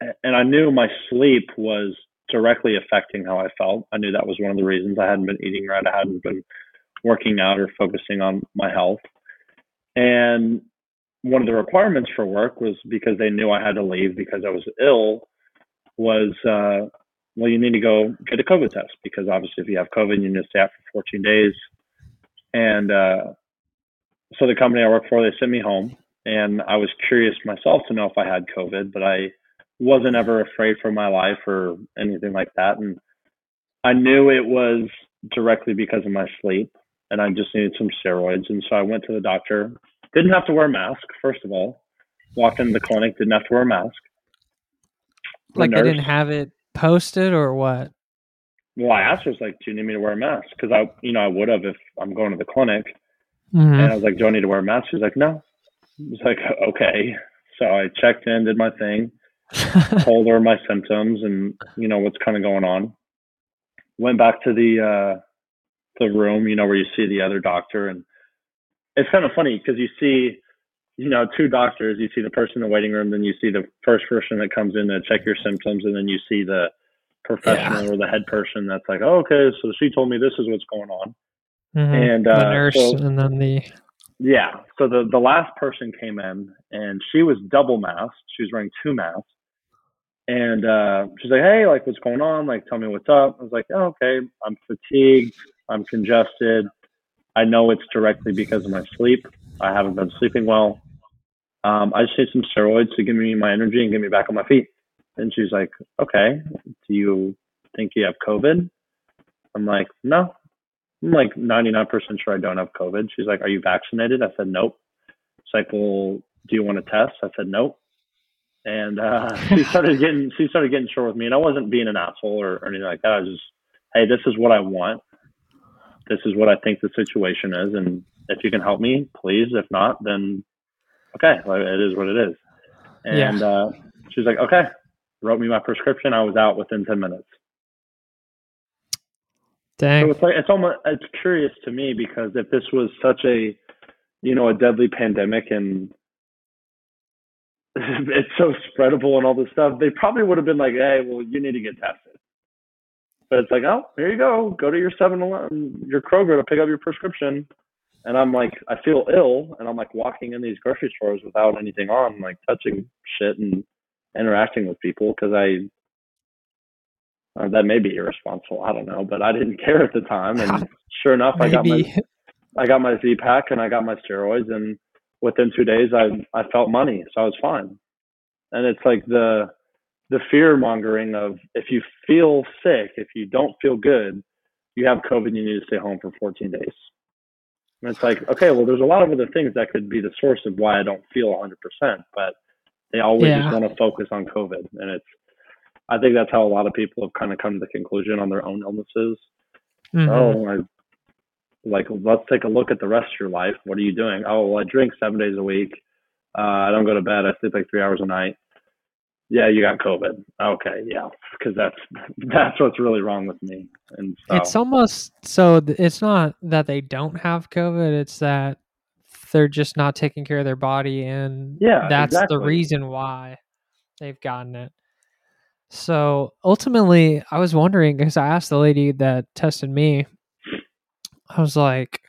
and I knew my sleep was directly affecting how I felt. I knew that was one of the reasons I hadn't been eating right. I hadn't been working out or focusing on my health. And one of the requirements for work was because they knew I had to leave because I was ill was uh, well you need to go get a COVID test because obviously if you have COVID you need to stay out for 14 days. And uh, so the company I work for they sent me home and I was curious myself to know if I had COVID but I wasn't ever afraid for my life or anything like that. And I knew it was directly because of my sleep and I just needed some steroids and so I went to the doctor didn't have to wear a mask, first of all. Walked into the clinic, didn't have to wear a mask. The Like they didn't have it posted or what? Well, I asked her, I was like, "Do you need me to wear a mask?" Because I, you know, I would have if I'm going to the clinic. Mhm. And I was like, "Do I need to wear a mask?" She's like, "No." I was like, "Okay." So I checked in, did my thing, told her my symptoms and you know what's kind of going on. Went back to the uh, the room, you know, where you see the other doctor, and it's kind of funny because you see, you know, two doctors. You see the person in the waiting room, then you see the first person that comes in to check your symptoms, and then you see the professional or the head person that's like, oh, okay, so she told me this is what's going on. Mhm. And the uh, nurse so- and then the yeah. So the the last person came in and she was double masked. She was wearing two masks. And uh, she's like, "Hey, like, what's going on? Like, tell me what's up." I was like, oh, "Okay, I'm fatigued. I'm congested. I know it's directly because of my sleep. I haven't been sleeping well. Um, I just need some steroids to give me my energy and get me back on my feet." And she's like, "Okay, do you think you have COVID?" I'm like, "No, I'm like 99% sure I don't have COVID. She's like, Are you vaccinated? I said, Nope. She's like, Well, do you want to test? I said, Nope. And uh, she started getting she started getting short with me, and I wasn't being an asshole or, or anything like that. I was just, hey, this is what I want. This is what I think the situation is, and if you can help me, please. If not, then okay, it is what it is. And uh, she's like, okay, wrote me my prescription. I was out within ten minutes. So dang. it's like it's almost it's curious to me because if this was such a you know a deadly pandemic and it's so spreadable and all this stuff, they probably would have been like, hey, well, you need to get tested. But it's like, oh, here you go, go to your Seven Eleven, your Kroger to pick up your prescription. And I'm like, I feel ill, and I'm like walking in these grocery stores without anything on, like touching shit and interacting with people because I uh, that may be irresponsible. I don't know, but I didn't care at the time. And sure enough, I got my I got my Z pack and I got my steroids, and within two days, I I felt money, so I was fine. And it's like the the fear mongering of if you feel sick, if you don't feel good, you have COVID, you need to stay home for 14 days. And it's like, okay, well, there's a lot of other things that could be the source of why I don't feel 100%, but they always Yeah. just want to focus on COVID, and it's. I think that's how a lot of people have kind of come to the conclusion on their own illnesses Mhm. oh, I, like let's take a look at the rest of your life. What are you doing? Oh, well, I drink seven days a week. Uh, I don't go to bed. I sleep like three hours a night. Yeah, you got COVID. Okay, yeah, because that's that's what's really wrong with me. And so, It's almost so it's not that they don't have COVID, it's that they're just not taking care of their body and Yeah, that's the reason why they've gotten it. So ultimately, I was wondering because I asked the lady that tested me, I was like,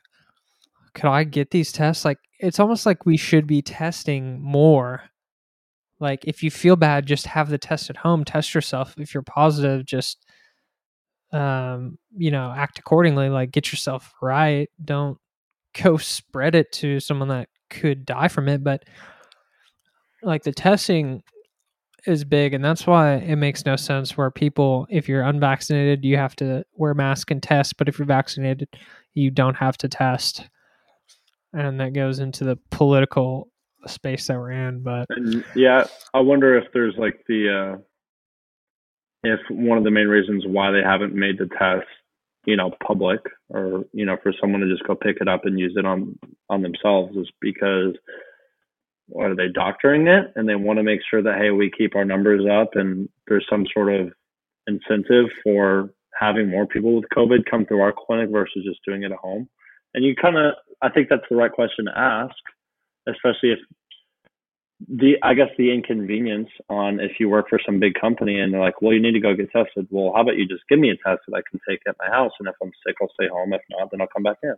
could I get these tests? Like, it's almost like we should be testing more. Like, if you feel bad, just have the test at home, test yourself. If you're positive, just um, you know, act accordingly. Like, get yourself right. Don't go spread it to someone that could die from it. But like the testing is big, and that's why it makes no sense where people, if you're unvaccinated, you have to wear mask and test, but if you're vaccinated, you don't have to test. And that goes into the political space that we're in. But And yeah, I wonder if there's like the uh, if one of the main reasons why they haven't made the test, you know, public or you know, for someone to just go pick it up and use it on on themselves is because what are they doctoring it and they want to make sure that hey, we keep our numbers up and there's some sort of incentive for having more people with COVID come through our clinic versus just doing it at home. And you kind of, I think that's the right question to ask, especially if the I guess the inconvenience on if you work for some big company and they're like, well, you need to go get tested. Well, how about you just give me a test that I can take at my house, and if I'm sick, I'll stay home. If not, then I'll come back in.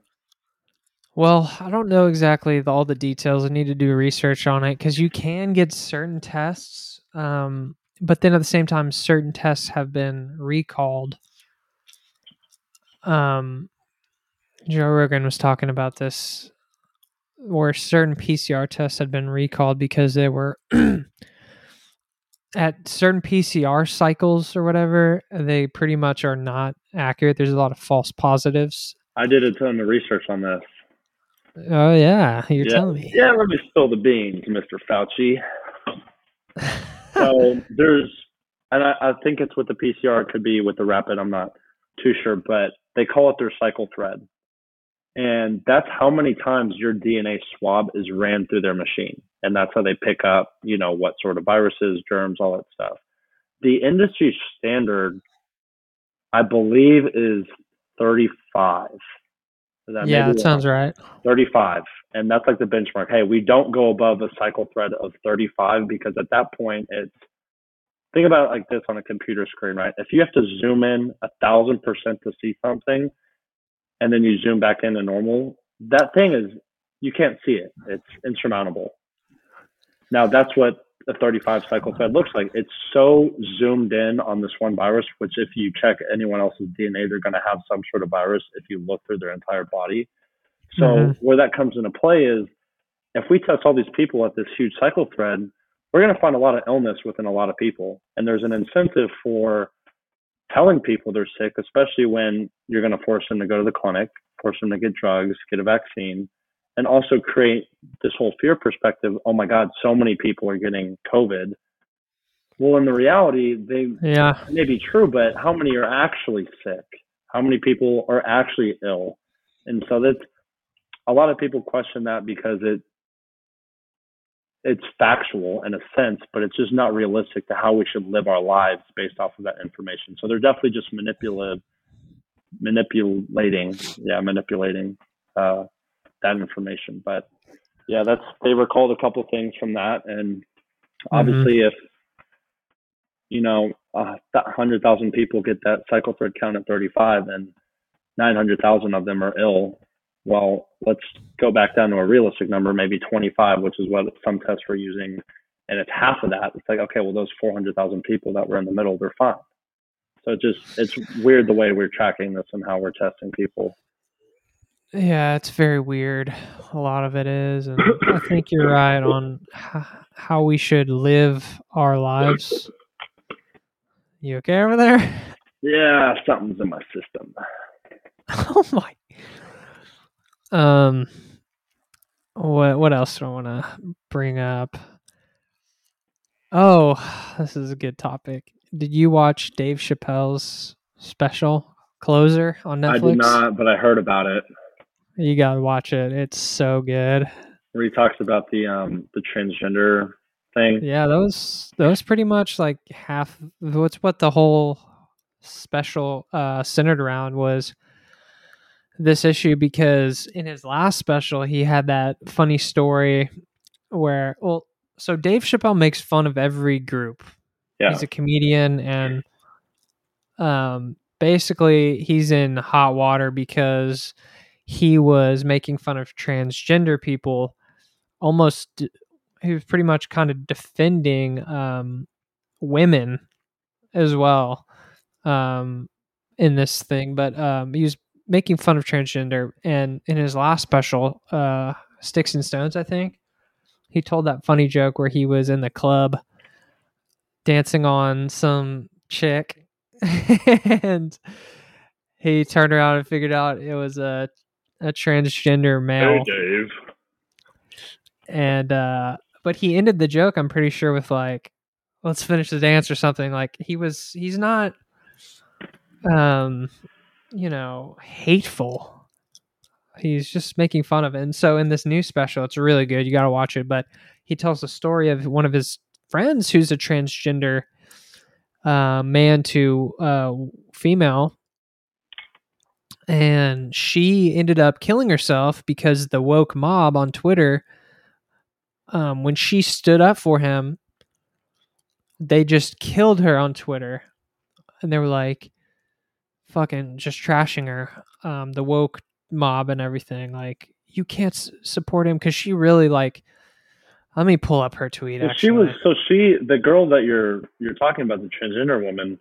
well, I don't know exactly the, all the details. I need to do research on it because you can get certain tests, um, but then at the same time, certain tests have been recalled. Um, Joe Rogan was talking about this, where certain PCR tests had been recalled because they were at certain PCR cycles or whatever. They pretty much are not accurate. There's a lot of false positives. I did a ton of research on this. Oh yeah, you're yeah. telling me. Yeah, let me spill the beans, Mr. Fauci. so there's, and I, I think it's with the PCR. It could be with the rapid. I'm not too sure, but they call it their cycle thread, and that's how many times your DNA swab is ran through their machine, and that's how they pick up, you know, what sort of viruses, germs, all that stuff. The industry standard, I believe, is 35. Is that yeah, that sounds right. 35 and that's like the benchmark hey we don't go above a cycle thread of 35 because at that point it's think about it like this on a computer screen right if you have to zoom in a thousand percent to see something and then you zoom back into normal that thing is you can't see it it's insurmountable now that's what a 35 cycle thread looks like it's so zoomed in on this one virus which if you check anyone else's dna they're going to have some sort of virus if you look through their entire body so Mhm. where that comes into play is if we test all these people at this huge cycle thread, we're going to find a lot of illness within a lot of people. And there's an incentive for telling people they're sick, especially when you're going to force them to go to the clinic, force them to get drugs, get a vaccine, and also create this whole fear perspective. Oh my God, so many people are getting COVID. Well, in the reality, they Yeah, may be true, but how many are actually sick? How many people are actually ill? And so that's a lot of people question that because it it's factual in a sense, but it's just not realistic to how we should live our lives based off of that information. So they're definitely just manipulative, manipulating, yeah, manipulating uh, that information. But yeah, that's they recalled a couple things from that, and obviously, if you know, uh, hundred thousand people get that cycle thread count at 35, and 900,000 of them are ill. Well, let's go back down to a realistic number, maybe 25, which is what some tests were using, and it's half of that. It's like, okay, well, those 400,000 people that were in the middle, they're fine. So it just it's weird the way we're tracking this and how we're testing people. yeah, it's very weird. A lot of it is, and I think you're right on how we should live our lives. You okay over there? Yeah, something's in my system. oh my. Um. What what else do I want to bring up? Oh, this is a good topic. Did you watch Dave Chappelle's special Closer on Netflix? I did not, but I heard about it. You gotta watch it. It's so good. Where he talks about the um the transgender thing. Yeah, that was that was pretty much like half. What's what the whole special uh, centered around was this issue because in his last special he had that funny story where well, so Dave Chappelle makes fun of every group. Yeah. He's a comedian and um basically he's in hot water because he was making fun of transgender people almost he was pretty much kind of defending um women as well um in this thing but um he was making fun of transgender and in his last special uh sticks and stones i think he told that funny joke where he was in the club dancing on some chick and he turned around and figured out it was a a transgender male Hey Dave. and uh but he ended the joke i'm pretty sure with like let's finish the dance or something like he was he's not um you know hateful. He's just making fun of it. And so in this new special it's really good. You got to watch it. But he tells the story of one of his friends who's a transgender uh, man to uh, female. And she ended up killing herself because the woke mob on twitter um, when she stood up for him they just killed her on twitter. And they were like fucking just trashing her um, the woke mob and everything like you can't s- support him because she really like let me pull up her tweet Well, she was so she the girl that you're you're talking about the transgender woman.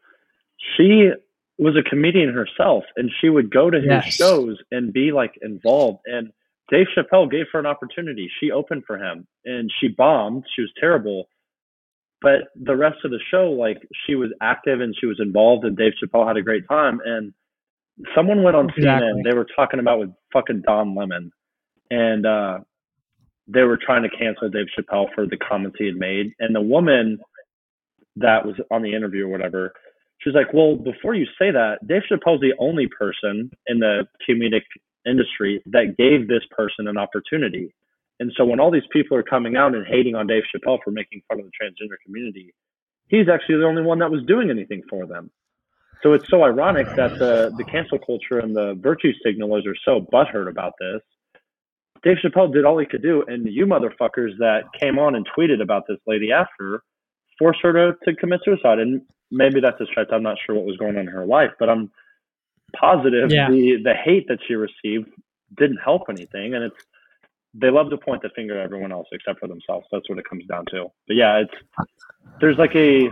She was a comedian herself, and she would go to his Yes. shows and be like involved. And Dave Chappelle gave her an opportunity. She opened for him, and she bombed. She was terrible. But the rest of the show, like she was active and she was involved, and Dave Chappelle had a great time. And someone went on Exactly. CNN. They were talking about with fucking Don Lemon, and uh, they were trying to cancel Dave Chappelle for the comments he had made. And the woman that was on the interview or whatever, she was like, Well, before you say that, Dave Chappelle's the only person in the comedic industry that gave this person an opportunity. And so when all these people are coming out and hating on Dave Chappelle for making fun of the transgender community, he's actually the only one that was doing anything for them. So it's so ironic that the, the cancel culture and the virtue signalers are so butthurt about this. Dave Chappelle did all he could do, and you motherfuckers that came on and tweeted about this lady after forced her to, to commit suicide. And maybe that's a stretch. I'm not sure what was going on in her life, but I'm positive Yeah. the the hate that she received didn't help anything. And it's they love to point the finger at everyone else except for themselves. That's what it comes down to. But yeah, it's there's like a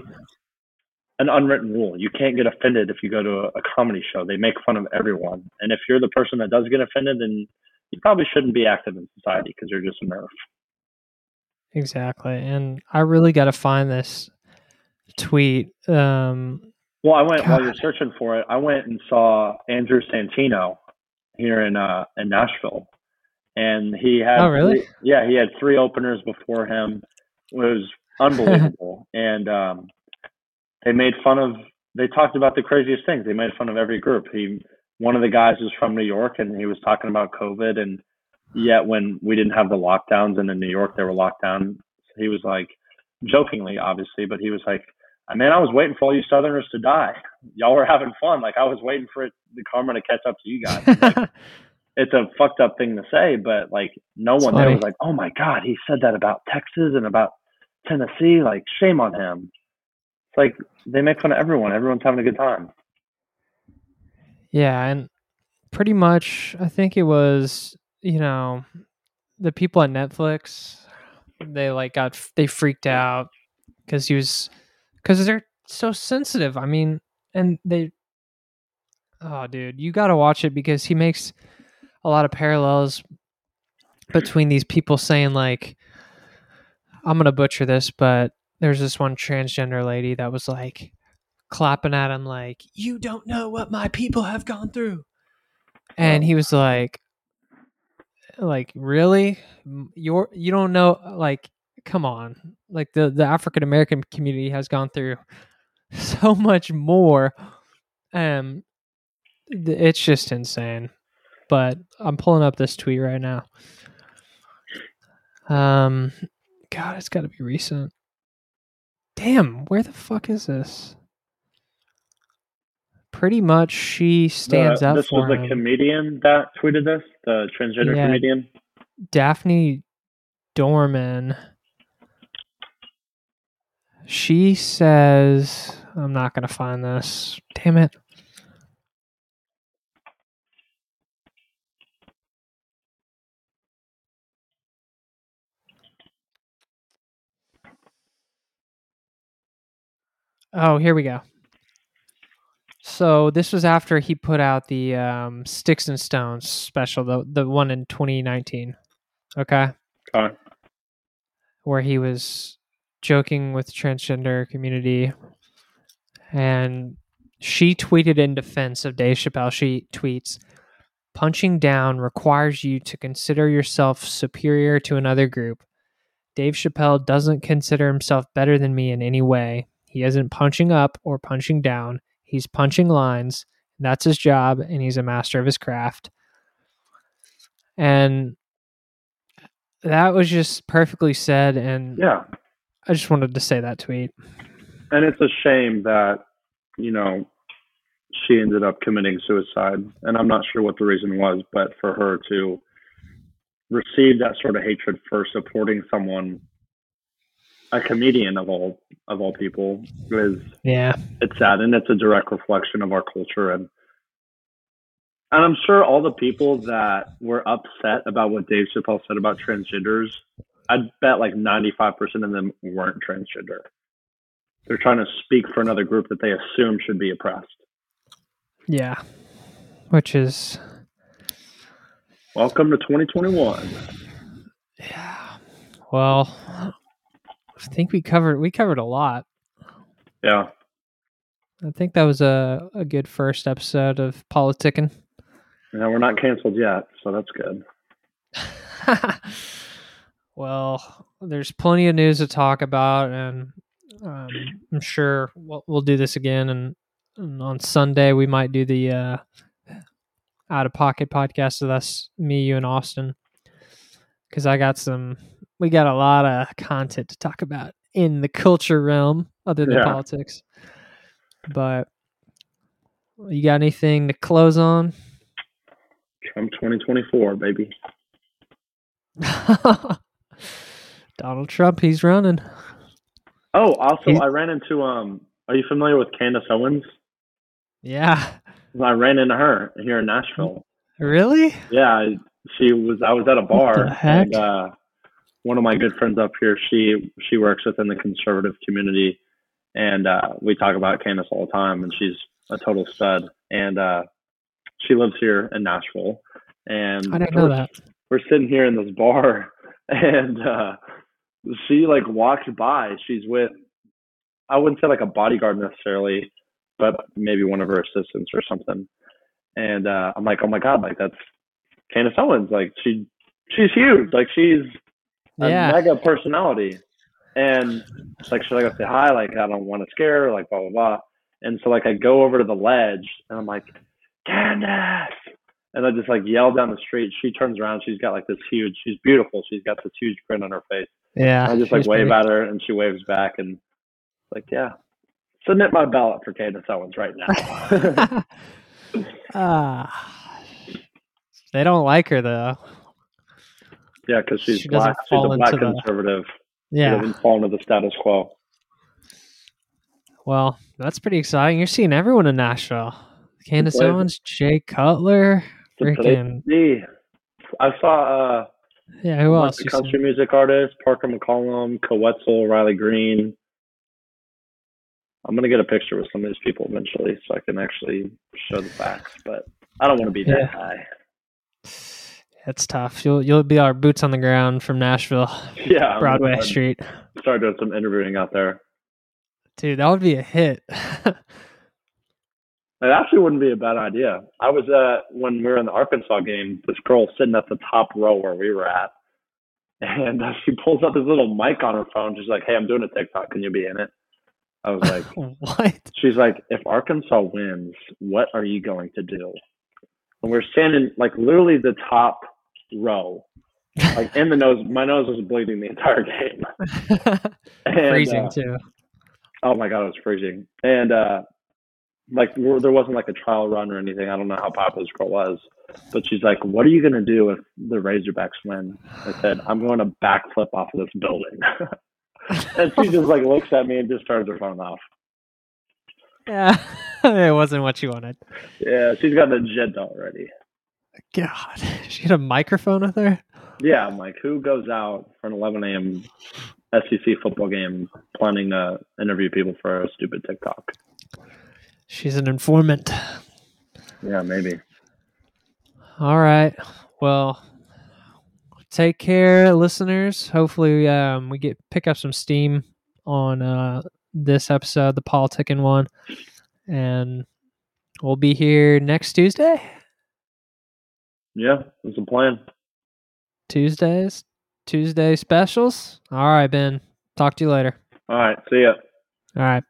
an unwritten rule. You can't get offended if you go to a, a comedy show. They make fun of everyone, and if you're the person that does get offended, then you probably shouldn't be active in society because you're just a nerf. exactly and i really got to find this tweet um Well, I went while you're searching for it. I went and saw Andrew Santino here in uh in Nashville, and he had Oh, really? three- yeah he had three openers before him. It was unbelievable, and um, they made fun of. They talked about the craziest things. They made fun of every group. He one of the guys was from New York, and he was talking about COVID, and yet when we didn't have the lockdowns, and in New York they were locked down, he was like jokingly, obviously, but he was like. I mean, I was waiting for all you Southerners to die. Y'all were having fun. Like I was waiting for it, the karma to catch up to you guys. Like, it's a fucked up thing to say, but like no It's one there was like, "Oh my God, he said that about Texas and about Tennessee." Like, shame on him. It's like they make fun of everyone. Everyone's having a good time. Yeah, and pretty much, I think it was you know the people at Netflix. They like got they freaked out because he was because they're so sensitive. I mean, and they. Oh, dude, you got to watch it because he makes a lot of parallels between these people saying like, "I'm gonna butcher this," but there's this one transgender lady that was like clapping at him like, "You don't know what my people have gone through," and he was like, "Like really? You're you don't know? Like, come on! Like the the African American community has gone through so much more, um, it's just insane." But I'm pulling up this tweet right now. Um, God, it's got to be recent. Damn, where the fuck is this? Pretty much, she stands The- up this for was the him. comedian that tweeted this, the transgender Yeah. comedian. Daphne Dorman. She says, I'm not going to find this. Damn it. Oh, here we go. So this was after he put out the um, Sticks and Stones special, the the one in 2019. Okay. Okay. where he was joking with the transgender community and she tweeted in defense of Dave Chappelle. She tweets, punching down requires you to consider yourself superior to another group. Dave Chappelle doesn't consider himself better than me in any way. He isn't punching up or punching down. He's punching lines. That's his job, and he's a master of his craft. And that was just perfectly said. And Yeah. I just wanted to say that tweet. And it's a shame that, you know, she ended up committing suicide. And I'm not sure what the reason was, but for her to receive that sort of hatred for supporting someone, a comedian of all of all people, is Yeah. it's sad and it's a direct reflection of our culture and and I'm sure all the people that were upset about what Dave Chappelle said about transgenders, I'd bet like 95% of them weren't transgender. They're trying to speak for another group that they assume should be oppressed. Yeah. Which is Welcome to 2021. yeah. Well, I think we covered we covered a lot. Yeah. I think that was a, a good first episode of politicking. Yeah, we're not canceled yet, so that's good. well, there's plenty of news to talk about, and um, I'm sure we'll, we'll do this again. And, and on Sunday, we might do the uh, out of pocket podcast with us, me, you, and Austin, because I got some. We got a lot of content to talk about in the culture realm, other than Yeah. politics. But you got anything to close on? Trump 2024, baby. Donald Trump, he's running. Oh, also, He- I ran into um. Are you familiar with Candace Owens? Yeah. I ran into her here in Nashville. Really? Yeah, she was. I was at a bar, the heck? and uh, one of my good friends up here. She she works within the conservative community, and uh, we talk about Candace all the time. And she's a total stud. And uh, she lives here in Nashville. And I didn't know we're, that. we're sitting here in this bar, and uh, she like walked by. She's with, I wouldn't say like a bodyguard necessarily, but maybe one of her assistants or something. And uh, I'm like, oh my god, like that's Candace Owens. Like she, she's huge. Like she's a Yeah. mega personality. And like, should I go say hi? Like, I don't want to scare her, like, blah, blah, blah. And so, like, I go over to the ledge and I'm like, Candace. And I just like yell down the street. She turns around. She's got like this huge, she's beautiful. She's got this huge grin on her face. Yeah. I just like wave pretty- at her and she waves back. And like, yeah, submit my ballot for Candace Owens right now. Ah. they don't like her though. Yeah, because she's She black. She's a black into the- conservative. She Yeah. doesn't fall into the status quo. Well, that's pretty exciting. You're seeing everyone in Nashville. Candace. Owens, Jay Cutler, It's a place freaking. I saw uh, yeah. Who else? seen? country music artist, Parker McCollum, Koe Wetzel, Riley Green. I'm gonna get a picture with some of these people eventually, so I can actually show the facts. But I don't want to be that Yeah. guy. It's tough. You'll you'll be our boots on the ground from Nashville, Yeah, I'm Broadway Street. start doing some interviewing out there. Dude, that would be a hit. It actually wouldn't be a bad idea. I was uh when we were in the Arkansas game. This girl sitting at the top row where we were at, and uh, she pulls up this little mic on her phone. She's like, "Hey, I'm doing a TikTok. Can you be in it?" I was like, what? She's like, if Arkansas wins, what are you going to do? And we're standing like literally the top row, like in the nose. My nose was bleeding the entire game. And, Freezing uh, too. oh my god, it was freezing. And uh, like there there wasn't like a trial run or anything. I don't know how popular this girl was, but she's like, "What are you gonna do if the Razorbacks win?" I said, "I'm going to backflip off of this building." and she just like looks at me and just turns her phone off. Yeah, it wasn't what you wanted. Yeah, she's got an agenda already. God, she had a microphone with her. Yeah, I'm like, who goes out for an 11 a.m. SEC football game planning to interview people for a stupid TikTok? She's an informant. Yeah, maybe. All right. Well, take care, listeners. Hopefully, um, we get pick up some steam on uh, this episode, the politicking one, and we'll be here next Tuesday. Yeah, it's a plan. Tuesdays, Tuesday specials. All right, Ben. Talk to you later. All right. See ya. All right.